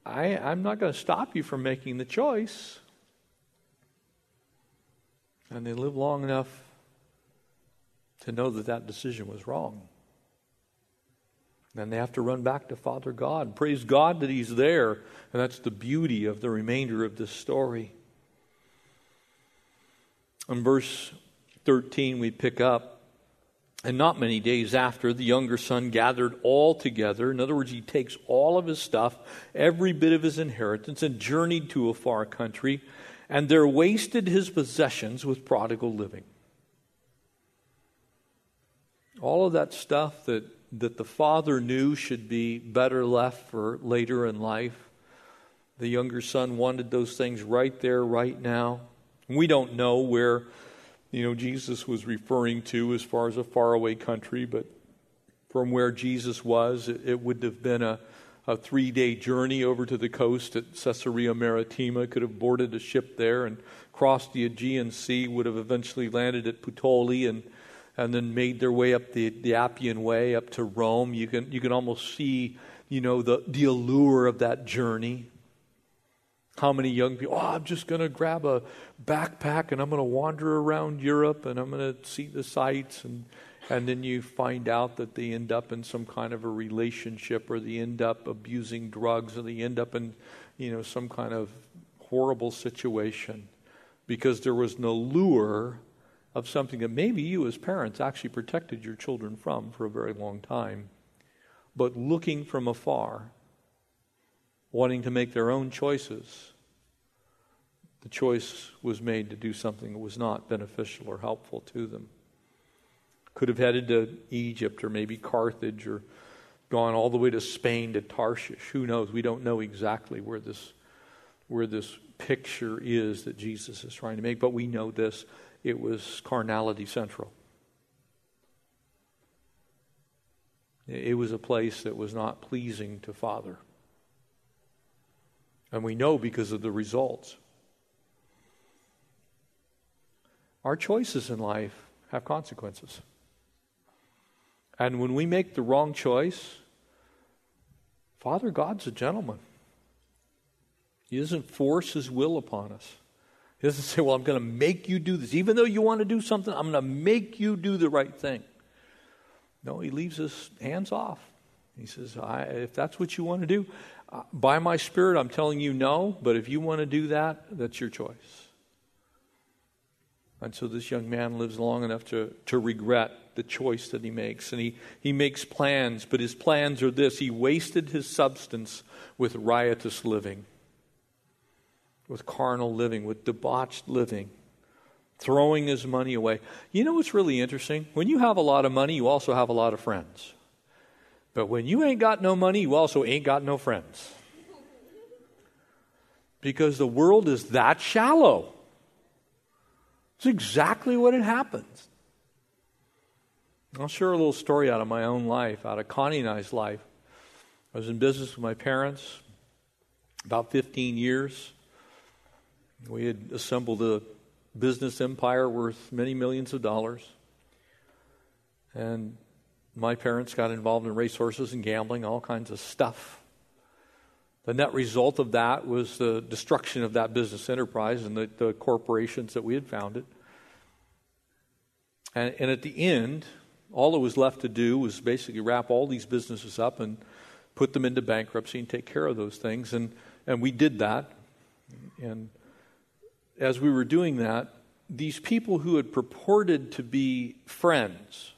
I, I'm not going to stop you from making the choice. And they live long enough to know that that decision was wrong. Then they have to run back to Father God. Praise God that He's there. And that's the beauty of the remainder of this story. In verse 13, we pick up. And not many days after, the younger son gathered all together. In other words, he takes all of his stuff, every bit of his inheritance, and journeyed to a far country and there wasted his possessions with prodigal living. All of that stuff that, that the father knew should be better left for later in life. The younger son wanted those things right there, right now. We don't know where, you know, Jesus was referring to as far as a faraway country, but from where Jesus was, it, it would have been a, a three day journey over to the coast at Caesarea Maritima, could have boarded a ship there and crossed the Aegean Sea, would have eventually landed at Puteoli and, and then made their way up the, the Appian Way up to Rome. You can, you can almost see, you know, the, the allure of that journey. How many young people, oh, I'm just going to grab a backpack and I'm going to wander around Europe and I'm going to see the sights and and then you find out that they end up in some kind of a relationship or they end up abusing drugs or they end up in you know some kind of horrible situation because there was no lure of something that maybe you as parents actually protected your children from for a very long time. But looking from afar wanting to make their own choices the choice was made to do something that was not beneficial or helpful to them could have headed to Egypt or maybe Carthage or gone all the way to Spain to Tarshish. Who knows? We don't know exactly where this where this picture is that Jesus is trying to make, but we know this it was carnality central. It was a place that was not pleasing to Father. And we know because of the results. Our choices in life have consequences. And when we make the wrong choice, Father God's a gentleman. He doesn't force his will upon us. He doesn't say, Well, I'm going to make you do this. Even though you want to do something, I'm going to make you do the right thing. No, he leaves us hands off. He says, If that's what you want to do, by my spirit, I'm telling you no, but if you want to do that, that's your choice. And so this young man lives long enough to, to regret the choice that he makes. And he, he makes plans, but his plans are this he wasted his substance with riotous living, with carnal living, with debauched living, throwing his money away. You know what's really interesting? When you have a lot of money, you also have a lot of friends. But when you ain't got no money, you also ain't got no friends. Because the world is that shallow. It's exactly what it happens. I'll share a little story out of my own life, out of Connie and I's life. I was in business with my parents about 15 years. We had assembled a business empire worth many millions of dollars. And my parents got involved in racehorses and gambling, all kinds of stuff. The net result of that was the destruction of that business enterprise and the, the corporations that we had founded. And, and at the end, all that was left to do was basically wrap all these businesses up and put them into bankruptcy and take care of those things. And, and we did that. And as we were doing that, these people who had purported to be friends,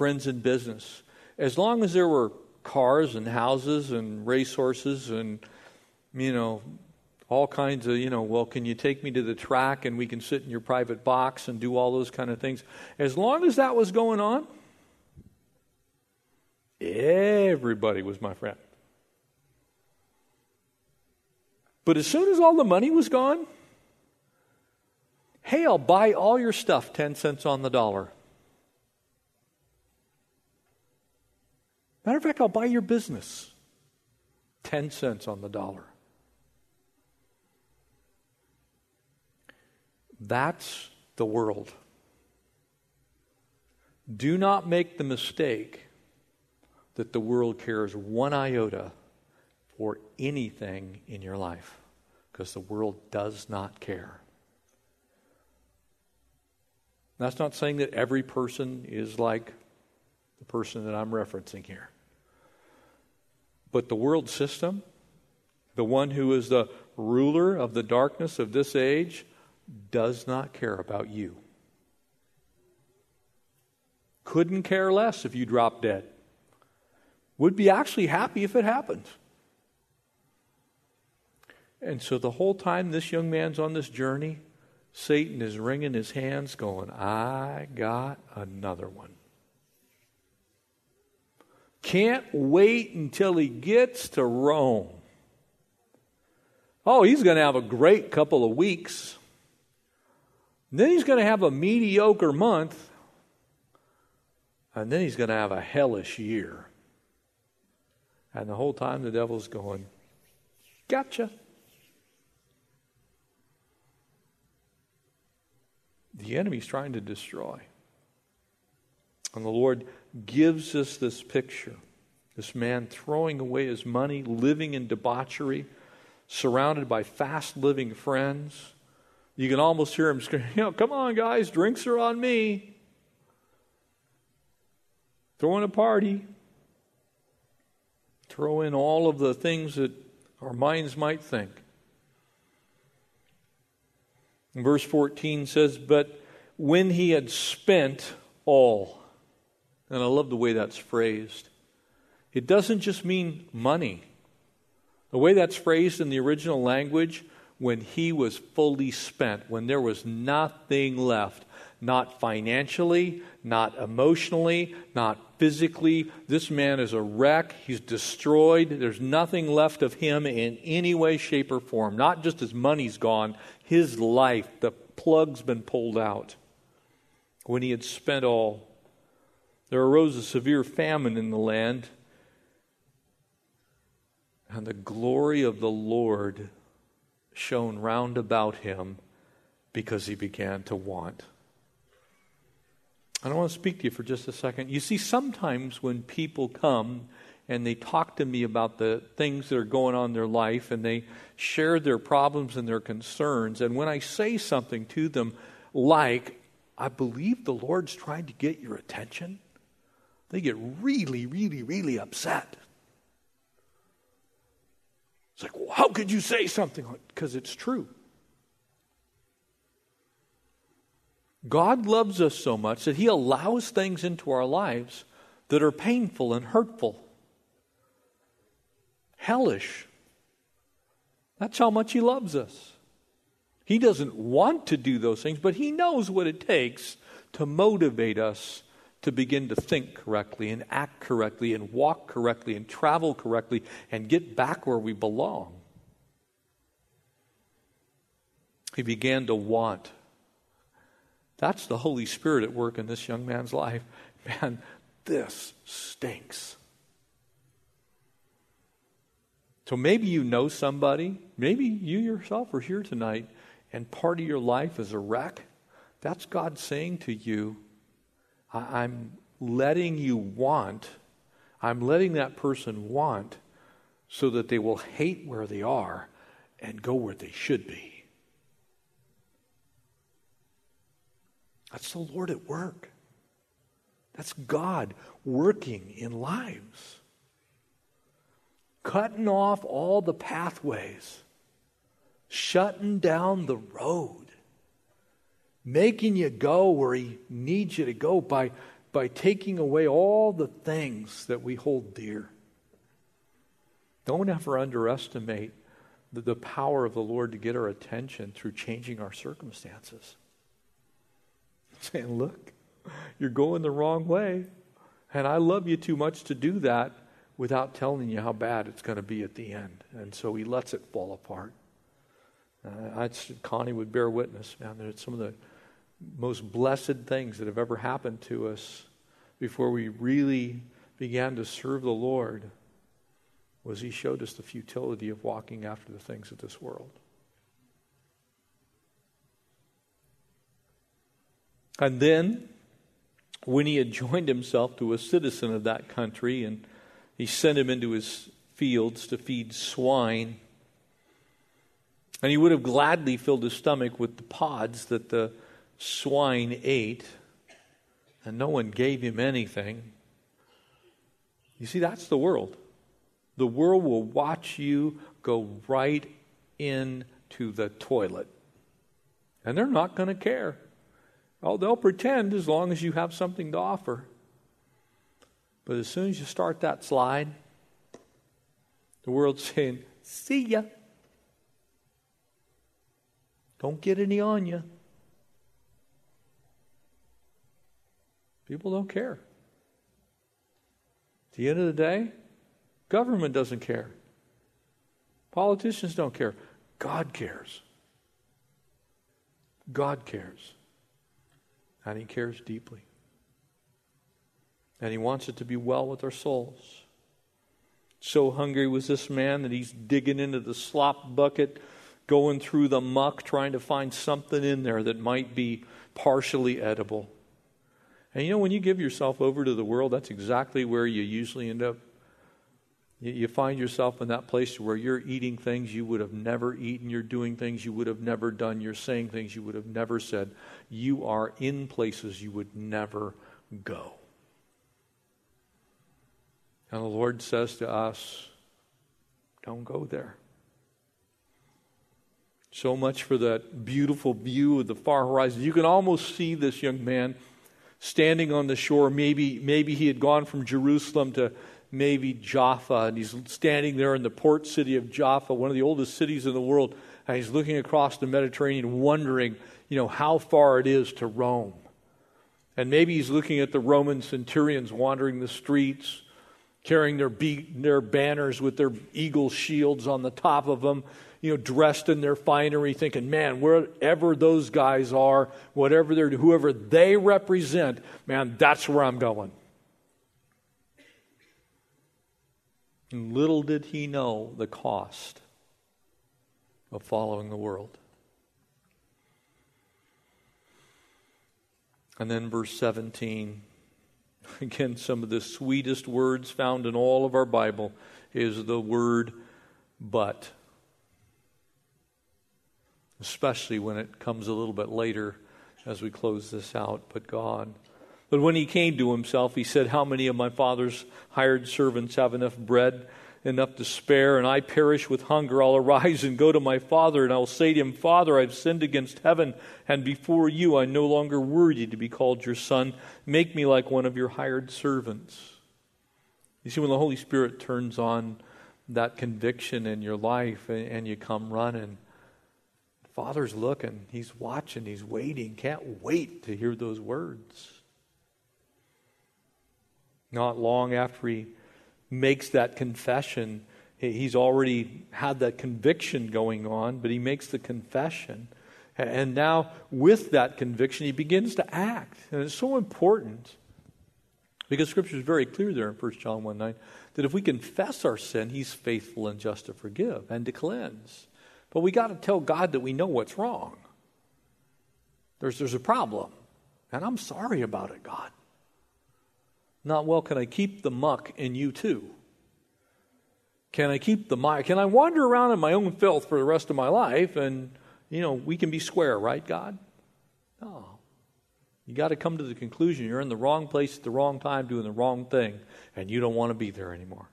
friends in business, as long as there were cars and houses and racehorses and, you know, all kinds of, you know, well, can you take me to the track and we can sit in your private box and do all those kind of things. As long as that was going on, everybody was my friend. But as soon as all the money was gone, hey, I'll buy all your stuff 10 cents on the dollar. Matter of fact, I'll buy your business 10 cents on the dollar. That's the world. Do not make the mistake that the world cares one iota for anything in your life because the world does not care. That's not saying that every person is like the person that I'm referencing here. But the world system, the one who is the ruler of the darkness of this age, does not care about you. Couldn't care less if you drop dead. Would be actually happy if it happened. And so the whole time this young man's on this journey, Satan is wringing his hands, going, I got another one. Can't wait until he gets to Rome. Oh, he's going to have a great couple of weeks. Then he's going to have a mediocre month. And then he's going to have a hellish year. And the whole time the devil's going, Gotcha. The enemy's trying to destroy. And the Lord gives us this picture this man throwing away his money, living in debauchery, surrounded by fast living friends. You can almost hear him screaming, you know, come on, guys, drinks are on me. Throwing a party. Throw in all of the things that our minds might think. And verse 14 says, But when he had spent all, and I love the way that's phrased, it doesn't just mean money. The way that's phrased in the original language, when he was fully spent, when there was nothing left, not financially, not emotionally, not physically. This man is a wreck. He's destroyed. There's nothing left of him in any way, shape, or form. Not just his money's gone, his life, the plug's been pulled out. When he had spent all, there arose a severe famine in the land, and the glory of the Lord shone round about him because he began to want. And I want to speak to you for just a second. You see, sometimes when people come and they talk to me about the things that are going on in their life and they share their problems and their concerns, and when I say something to them like, I believe the Lord's trying to get your attention, they get really, really, really upset. It's like, well, how could you say something? Because it's true. God loves us so much that He allows things into our lives that are painful and hurtful, hellish. That's how much He loves us. He doesn't want to do those things, but He knows what it takes to motivate us to begin to think correctly and act correctly and walk correctly and travel correctly and get back where we belong. He began to want that's the Holy Spirit at work in this young man's life. Man, this stinks. So maybe you know somebody, maybe you yourself are here tonight, and part of your life is a wreck. That's God saying to you, I'm letting you want, I'm letting that person want so that they will hate where they are and go where they should be. That's the Lord at work. That's God working in lives. Cutting off all the pathways, shutting down the road, making you go where He needs you to go by, by taking away all the things that we hold dear. Don't ever underestimate the, the power of the Lord to get our attention through changing our circumstances saying, Look, you're going the wrong way. And I love you too much to do that without telling you how bad it's going to be at the end. And so he lets it fall apart. Uh, Connie would bear witness, man, that some of the most blessed things that have ever happened to us before we really began to serve the Lord was He showed us the futility of walking after the things of this world. And then, when he had joined himself to a citizen of that country and he sent him into his fields to feed swine, and he would have gladly filled his stomach with the pods that the swine ate, and no one gave him anything. You see, that's the world. The world will watch you go right into the toilet, and they're not going to care. Oh, they'll pretend as long as you have something to offer. But as soon as you start that slide, the world's saying, See ya. Don't get any on you. People don't care. At the end of the day, government doesn't care. Politicians don't care. God cares. God cares. And He cares deeply. And He wants it to be well with our souls. So hungry was this man that he's digging into the slop bucket, going through the muck, trying to find something in there that might be partially edible. And you know, when you give yourself over to the world, that's exactly where you usually end up. You find yourself in that place where you're eating things you would have never eaten, you're doing things you would have never done, you're saying things you would have never said you are in places you would never go. And the Lord says to us, don't go there. So much for that beautiful view of the far horizon. You can almost see this young man standing on the shore. Maybe, maybe he had gone from Jerusalem to maybe Jaffa, and he's standing there in the port city of Jaffa, one of the oldest cities in the world, and he's looking across the Mediterranean, wondering, you know, how far it is to Rome. And maybe he's looking at the Roman centurions wandering the streets, carrying their, be- their banners with their eagle shields on the top of them, you know, dressed in their finery, thinking, man, wherever those guys are, whatever they're, whoever they represent, man, that's where I'm going. And little did he know the cost of following the world. And then verse 17. Again, some of the sweetest words found in all of our Bible is the word but. Especially when it comes a little bit later as we close this out. But God. But when he came to himself, he said, How many of my father's hired servants have enough bread enough to spare, and I perish with hunger, I'll arise and go to my father, and I'll say to him, Father, I've sinned against heaven, and before you I'm no longer worthy to be called your son. Make me like one of your hired servants. You see, when the Holy Spirit turns on that conviction in your life and, you come running, Father's looking, He's watching, He's waiting, can't wait to hear those words. Not long after he makes that confession. He's already had that conviction going on, but he makes the confession. And now, with that conviction, he begins to act. And it's so important because Scripture is very clear there in 1 John 1 9 that if we confess our sin, he's faithful and just to forgive and to cleanse. But we got to tell God that we know what's wrong. There's, there's a problem. And I'm sorry about it, God. Not, well, can I keep the muck in you too? Can I keep the muck? Can I wander around in my own filth for the rest of my life and, you know, we can be square, right, God? No. You got to come to the conclusion you're in the wrong place at the wrong time doing the wrong thing and you don't want to be there anymore.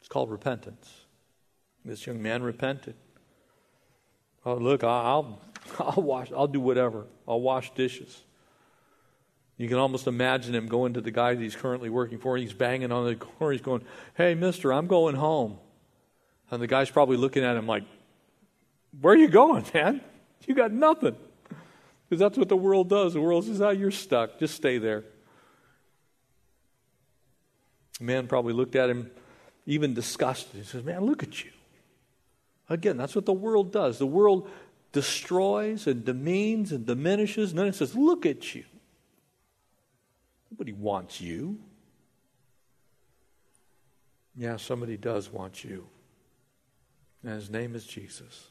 It's called repentance. This young man repented. Oh, look, I'll, I'll wash, I'll do whatever. I'll wash dishes. You can almost imagine him going to the guy that he's currently working for. And he's banging on the door. He's going, Hey, mister, I'm going home. And the guy's probably looking at him like, Where are you going, man? You got nothing. Because that's what the world does. The world says, Oh, you're stuck. Just stay there. The man probably looked at him, even disgusted. He says, Man, look at you. Again, that's what the world does. The world destroys and demeans and diminishes, and then it says, Look at you. Nobody wants you. Yeah, somebody does want you. And his name is Jesus.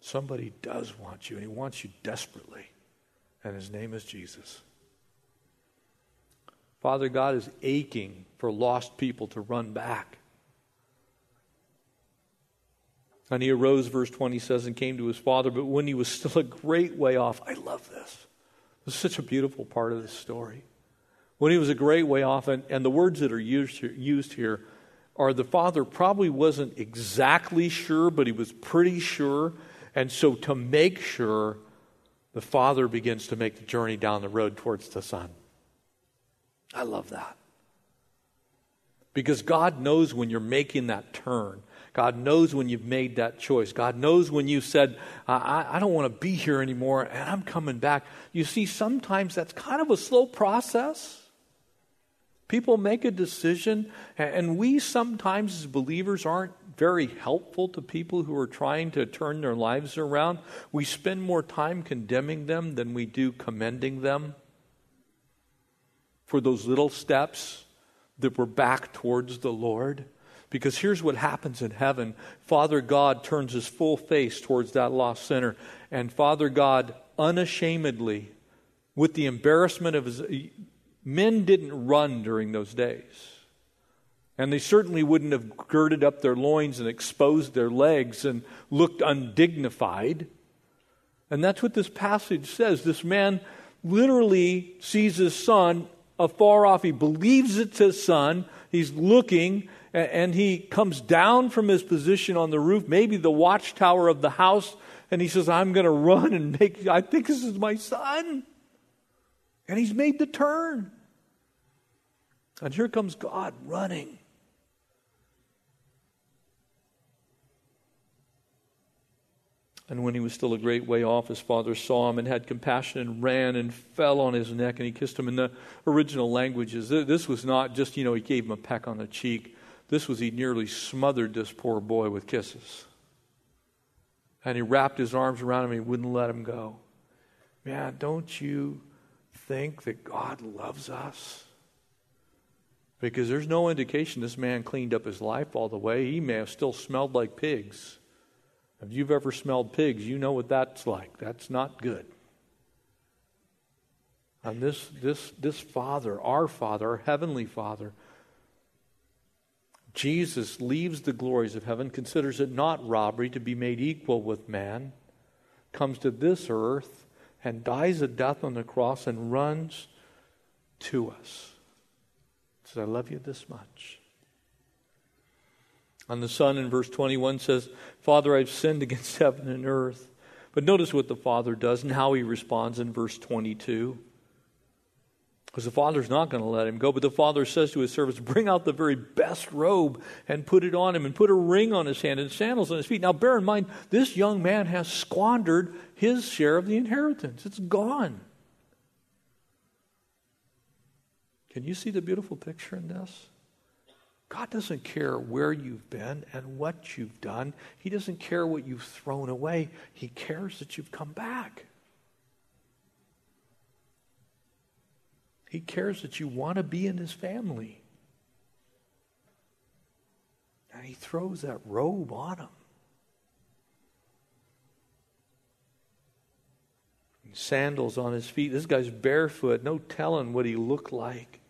Somebody does want you, and he wants you desperately. And his name is Jesus. Father God is aching for lost people to run back. And he arose, verse 20 says, and came to his father, but when he was still a great way off, I love this. This is such a beautiful part of this story. When he was a great way off, and, and the words that are used used here are the father probably wasn't exactly sure, but he was pretty sure. And so to make sure, the father begins to make the journey down the road towards the son. I love that. Because God knows when you're making that turn. God knows when you've made that choice. God knows when you said, I, I don't want to be here anymore and I'm coming back. You see, sometimes that's kind of a slow process. People make a decision, and we sometimes, as believers, aren't very helpful to people who are trying to turn their lives around. We spend more time condemning them than we do commending them for those little steps that were back towards the Lord. Because here's what happens in heaven Father God turns his full face towards that lost sinner, and Father God unashamedly, with the embarrassment of his Men didn't run during those days. And they certainly wouldn't have girded up their loins and exposed their legs and looked undignified. And that's what this passage says. This man literally sees his son afar off. He believes it's his son. He's looking, and he comes down from his position on the roof, maybe the watchtower of the house, and he says, I'm going to run and make, I think this is my son. And he's made the turn. And here comes God running. And when he was still a great way off, his father saw him and had compassion and ran and fell on his neck and he kissed him. In the original languages, this was not just, you know, he gave him a peck on the cheek. This was he nearly smothered this poor boy with kisses. And he wrapped his arms around him and he wouldn't let him go. Man, don't you think that God loves us? Because there's no indication this man cleaned up his life all the way. He may have still smelled like pigs. If you've ever smelled pigs, you know what that's like. That's not good. And this, this, this Father, our Father, our Heavenly Father, Jesus leaves the glories of heaven, considers it not robbery to be made equal with man, comes to this earth, and dies a death on the cross and runs to us. Says, I love you this much. And the Son in verse 21 says, Father, I've sinned against heaven and earth. But notice what the Father does and how he responds in verse 22. Because the father's not going to let him go. But the father says to his servants, Bring out the very best robe and put it on him, and put a ring on his hand and sandals on his feet. Now, bear in mind, this young man has squandered his share of the inheritance, it's gone. Can you see the beautiful picture in this? God doesn't care where you've been and what you've done. He doesn't care what you've thrown away. He cares that you've come back. He cares that you want to be in his family. And he throws that robe on him. And Sandals on his feet. This guy's barefoot, no telling what he looked like.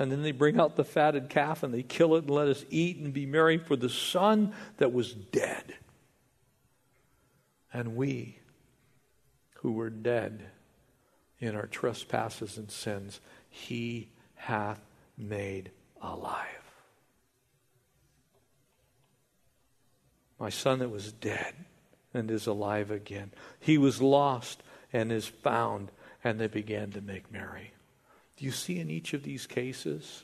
And then they bring out the fatted calf and they kill it and let us eat and be merry for the son that was dead. And we who were dead in our trespasses and sins, he hath made alive. My son that was dead and is alive again. He was lost and is found, and they began to make merry. Do you see in each of these cases?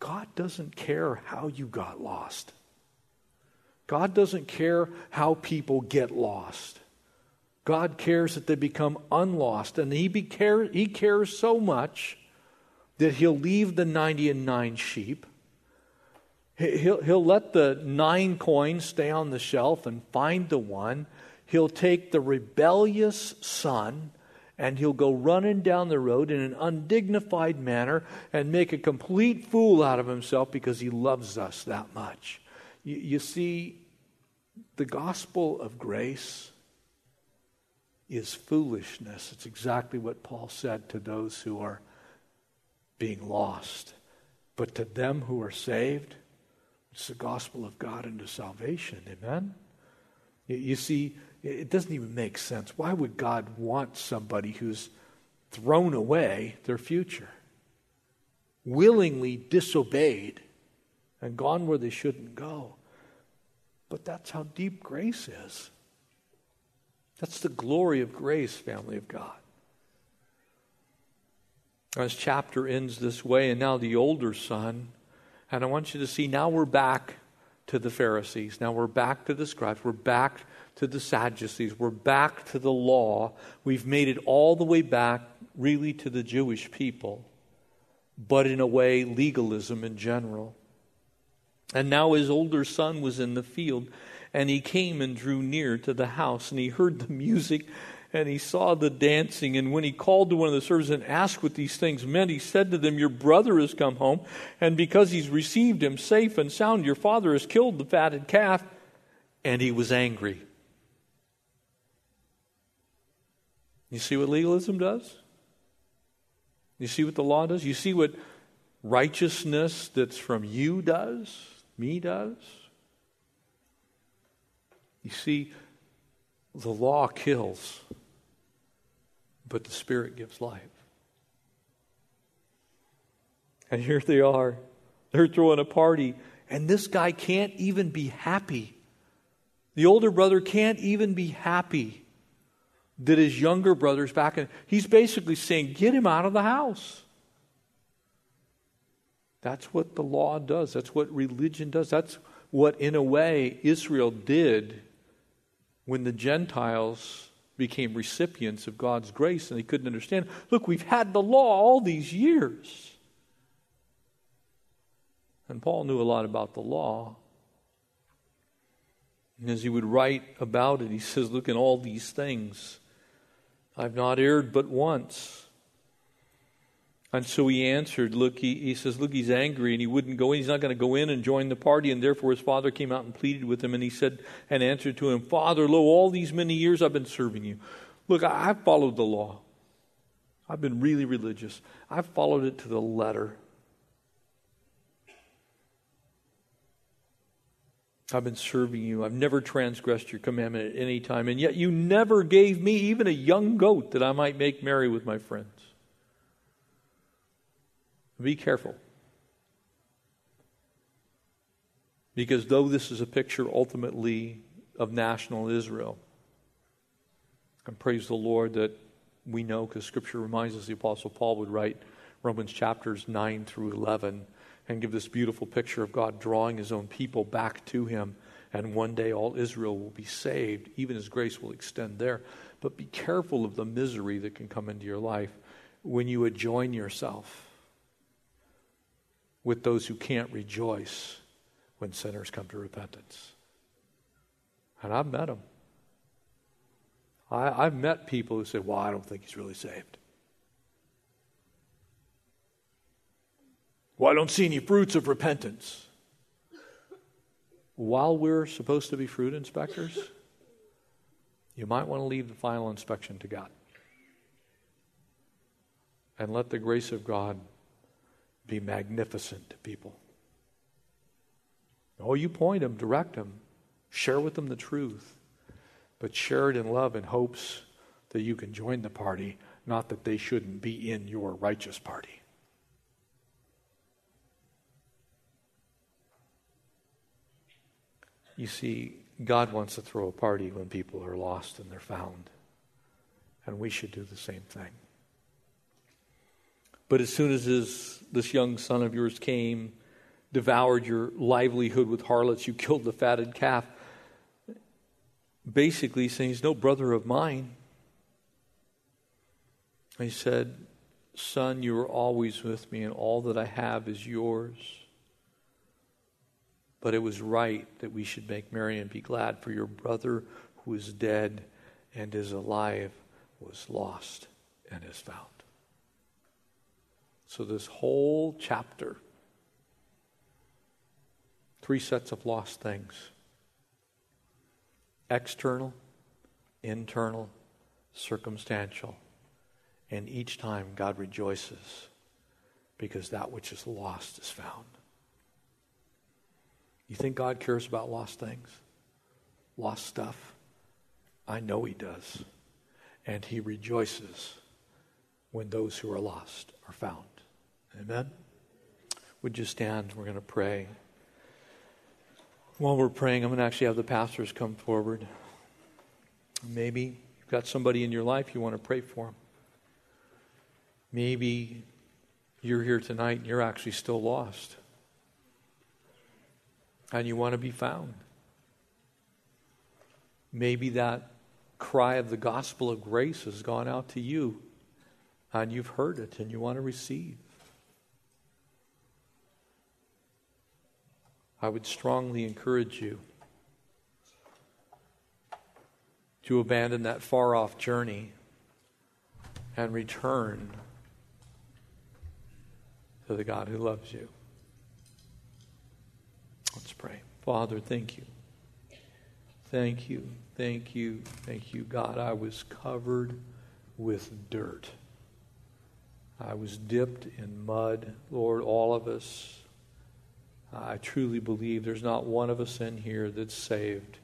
God doesn't care how you got lost. God doesn't care how people get lost. God cares that they become unlost, and he, care, he cares so much that he'll leave the 90 and 9 sheep He'll, he'll let the nine coins stay on the shelf and find the one. He'll take the rebellious son and he'll go running down the road in an undignified manner and make a complete fool out of himself because he loves us that much. You, you see, the gospel of grace is foolishness. It's exactly what Paul said to those who are being lost. But to them who are saved, it's the gospel of God into salvation. Amen? You see, it doesn't even make sense. Why would God want somebody who's thrown away their future, willingly disobeyed, and gone where they shouldn't go? But that's how deep grace is. That's the glory of grace, family of God. This chapter ends this way, and now the older son, and I want you to see now we're back to the Pharisees. Now we're back to the scribes. We're back to the Sadducees. We're back to the law. We've made it all the way back, really, to the Jewish people, but in a way, legalism in general. And now his older son was in the field, and he came and drew near to the house, and he heard the music and he saw the dancing. And when he called to one of the servants and asked what these things meant, he said to them, Your brother has come home, and because he's received him safe and sound, your father has killed the fatted calf. And he was angry. You see what legalism does? You see what the law does? You see what righteousness that's from you does, me does? You see, the law kills but the Spirit gives life. And here they are. They're throwing a party, and this guy can't even be happy. The older brother can't even be happy that his younger brother's back. And he's basically saying, Get him out of the house. That's what the law does. That's what religion does. That's what, in a way, Israel did when the Gentiles became recipients of God's grace and they couldn't understand. Look, we've had the law all these years. And Paul knew a lot about the law. And as he would write about it, he says, Look, in all these things, I've not erred but once. And so he answered, Look, he, he says, Look, he's angry and he wouldn't go in. He's not going to go in and join the party. And therefore his father came out and pleaded with him. And he said, and answered to him, Father, lo, all these many years I've been serving you. Look, I, I've followed the law. I've been really religious. I've followed it to the letter. I've been serving you. I've never transgressed your commandment at any time. And yet you never gave me even a young goat that I might make merry with my friends. Be careful. Because though this is a picture ultimately of national Israel, and praise the Lord that we know because Scripture reminds us the Apostle Paul would write Romans chapters 9 through 11 and give this beautiful picture of God drawing his own people back to him. And one day all Israel will be saved, even his grace will extend there. But be careful of the misery that can come into your life when you adjoin yourself with those who can't rejoice when sinners come to repentance. And I've met them. I, have met people who say, Well, I don't think he's really saved. Well, I don't see any fruits of repentance. While we're supposed to be fruit inspectors, you might want to leave the final inspection to God. And let the grace of God be magnificent to people. Oh, you point them, direct them, share with them the truth, but share it in love in hopes that you can join the party, not that they shouldn't be in your righteous party. You see, God wants to throw a party when people are lost and they're found. And we should do the same thing. But as soon as his, this young son of yours came, devoured your livelihood with harlots, you killed the fatted calf, basically saying he's no brother of mine. He said, Son, you are always with me, and all that I have is yours. but it was right that we should make merry and be glad, for your brother who is dead and is alive was lost and is found. So, this whole chapter, three sets of lost things external, internal, circumstantial. And each time God rejoices because that which is lost is found. You think God cares about lost things? Lost stuff? I know He does. And He rejoices when those who are lost are found. Amen? Would you stand? We're going to pray. While we're praying, I'm going to actually have the pastors come forward. Maybe you've got somebody in your life you want to pray for. Maybe you're here tonight and you're actually still lost. And you want to be found. Maybe that cry of the gospel of grace has gone out to you and you've heard it and you want to receive. I would strongly encourage you to abandon that far off journey and return to the God who loves you. Let's pray. Father, thank you. Thank you, thank you, thank you, God. I was covered with dirt. I was dipped in mud. Lord, all of us I truly believe there's not one of us in here that's saved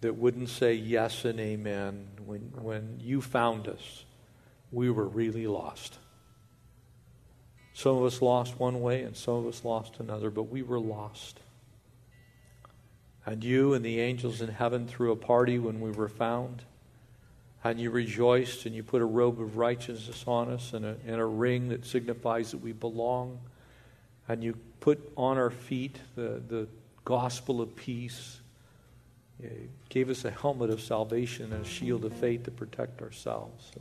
that wouldn't say yes and amen when, when you found us. We were really lost. Some of us lost one way and some of us lost another, but we were lost. And you and the angels in heaven threw a party when we were found. And you rejoiced and you put a robe of righteousness on us and a, and a ring that signifies that we belong and you put on our feet the, the gospel of peace. You gave us a helmet of salvation and a shield of faith to protect ourselves.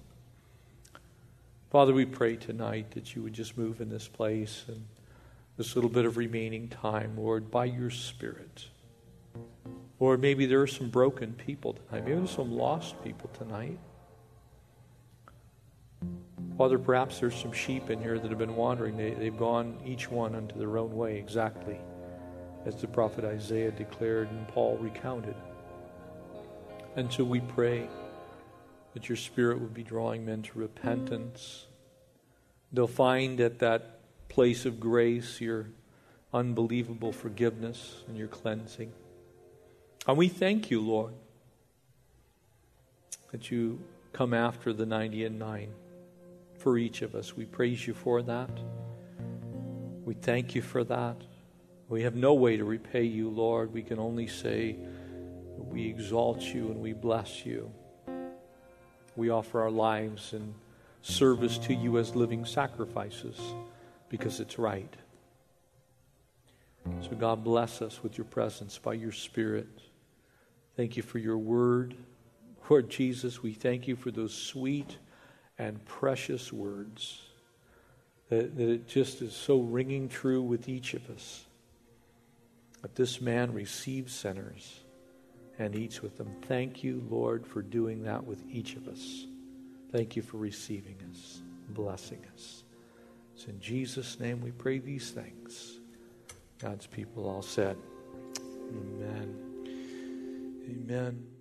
Father, we pray tonight that you would just move in this place and this little bit of remaining time, Lord, by your Spirit. Or maybe there are some broken people tonight. Maybe there's some lost people tonight. Father, perhaps there's some sheep in here that have been wandering. They, they've gone each one unto their own way, exactly as the prophet Isaiah declared and Paul recounted. And so we pray that your Spirit would be drawing men to repentance. They'll find at that place of grace your unbelievable forgiveness and your cleansing. And we thank you, Lord, that you come after the 90 and 9 for each of us. We praise you for that. We thank you for that. We have no way to repay you, Lord. We can only say we exalt you and we bless you. We offer our lives in service to you as living sacrifices because it's right. So, God, bless us with your presence by your Spirit. Thank you for your word. Lord Jesus, we thank you for those sweet and precious words. That, that it just is so ringing true with each of us. That this man receives sinners and eats with them. Thank you, Lord, for doing that with each of us. Thank you for receiving us, blessing us. It's in Jesus' name we pray these things. God's people all said, Amen. Amen.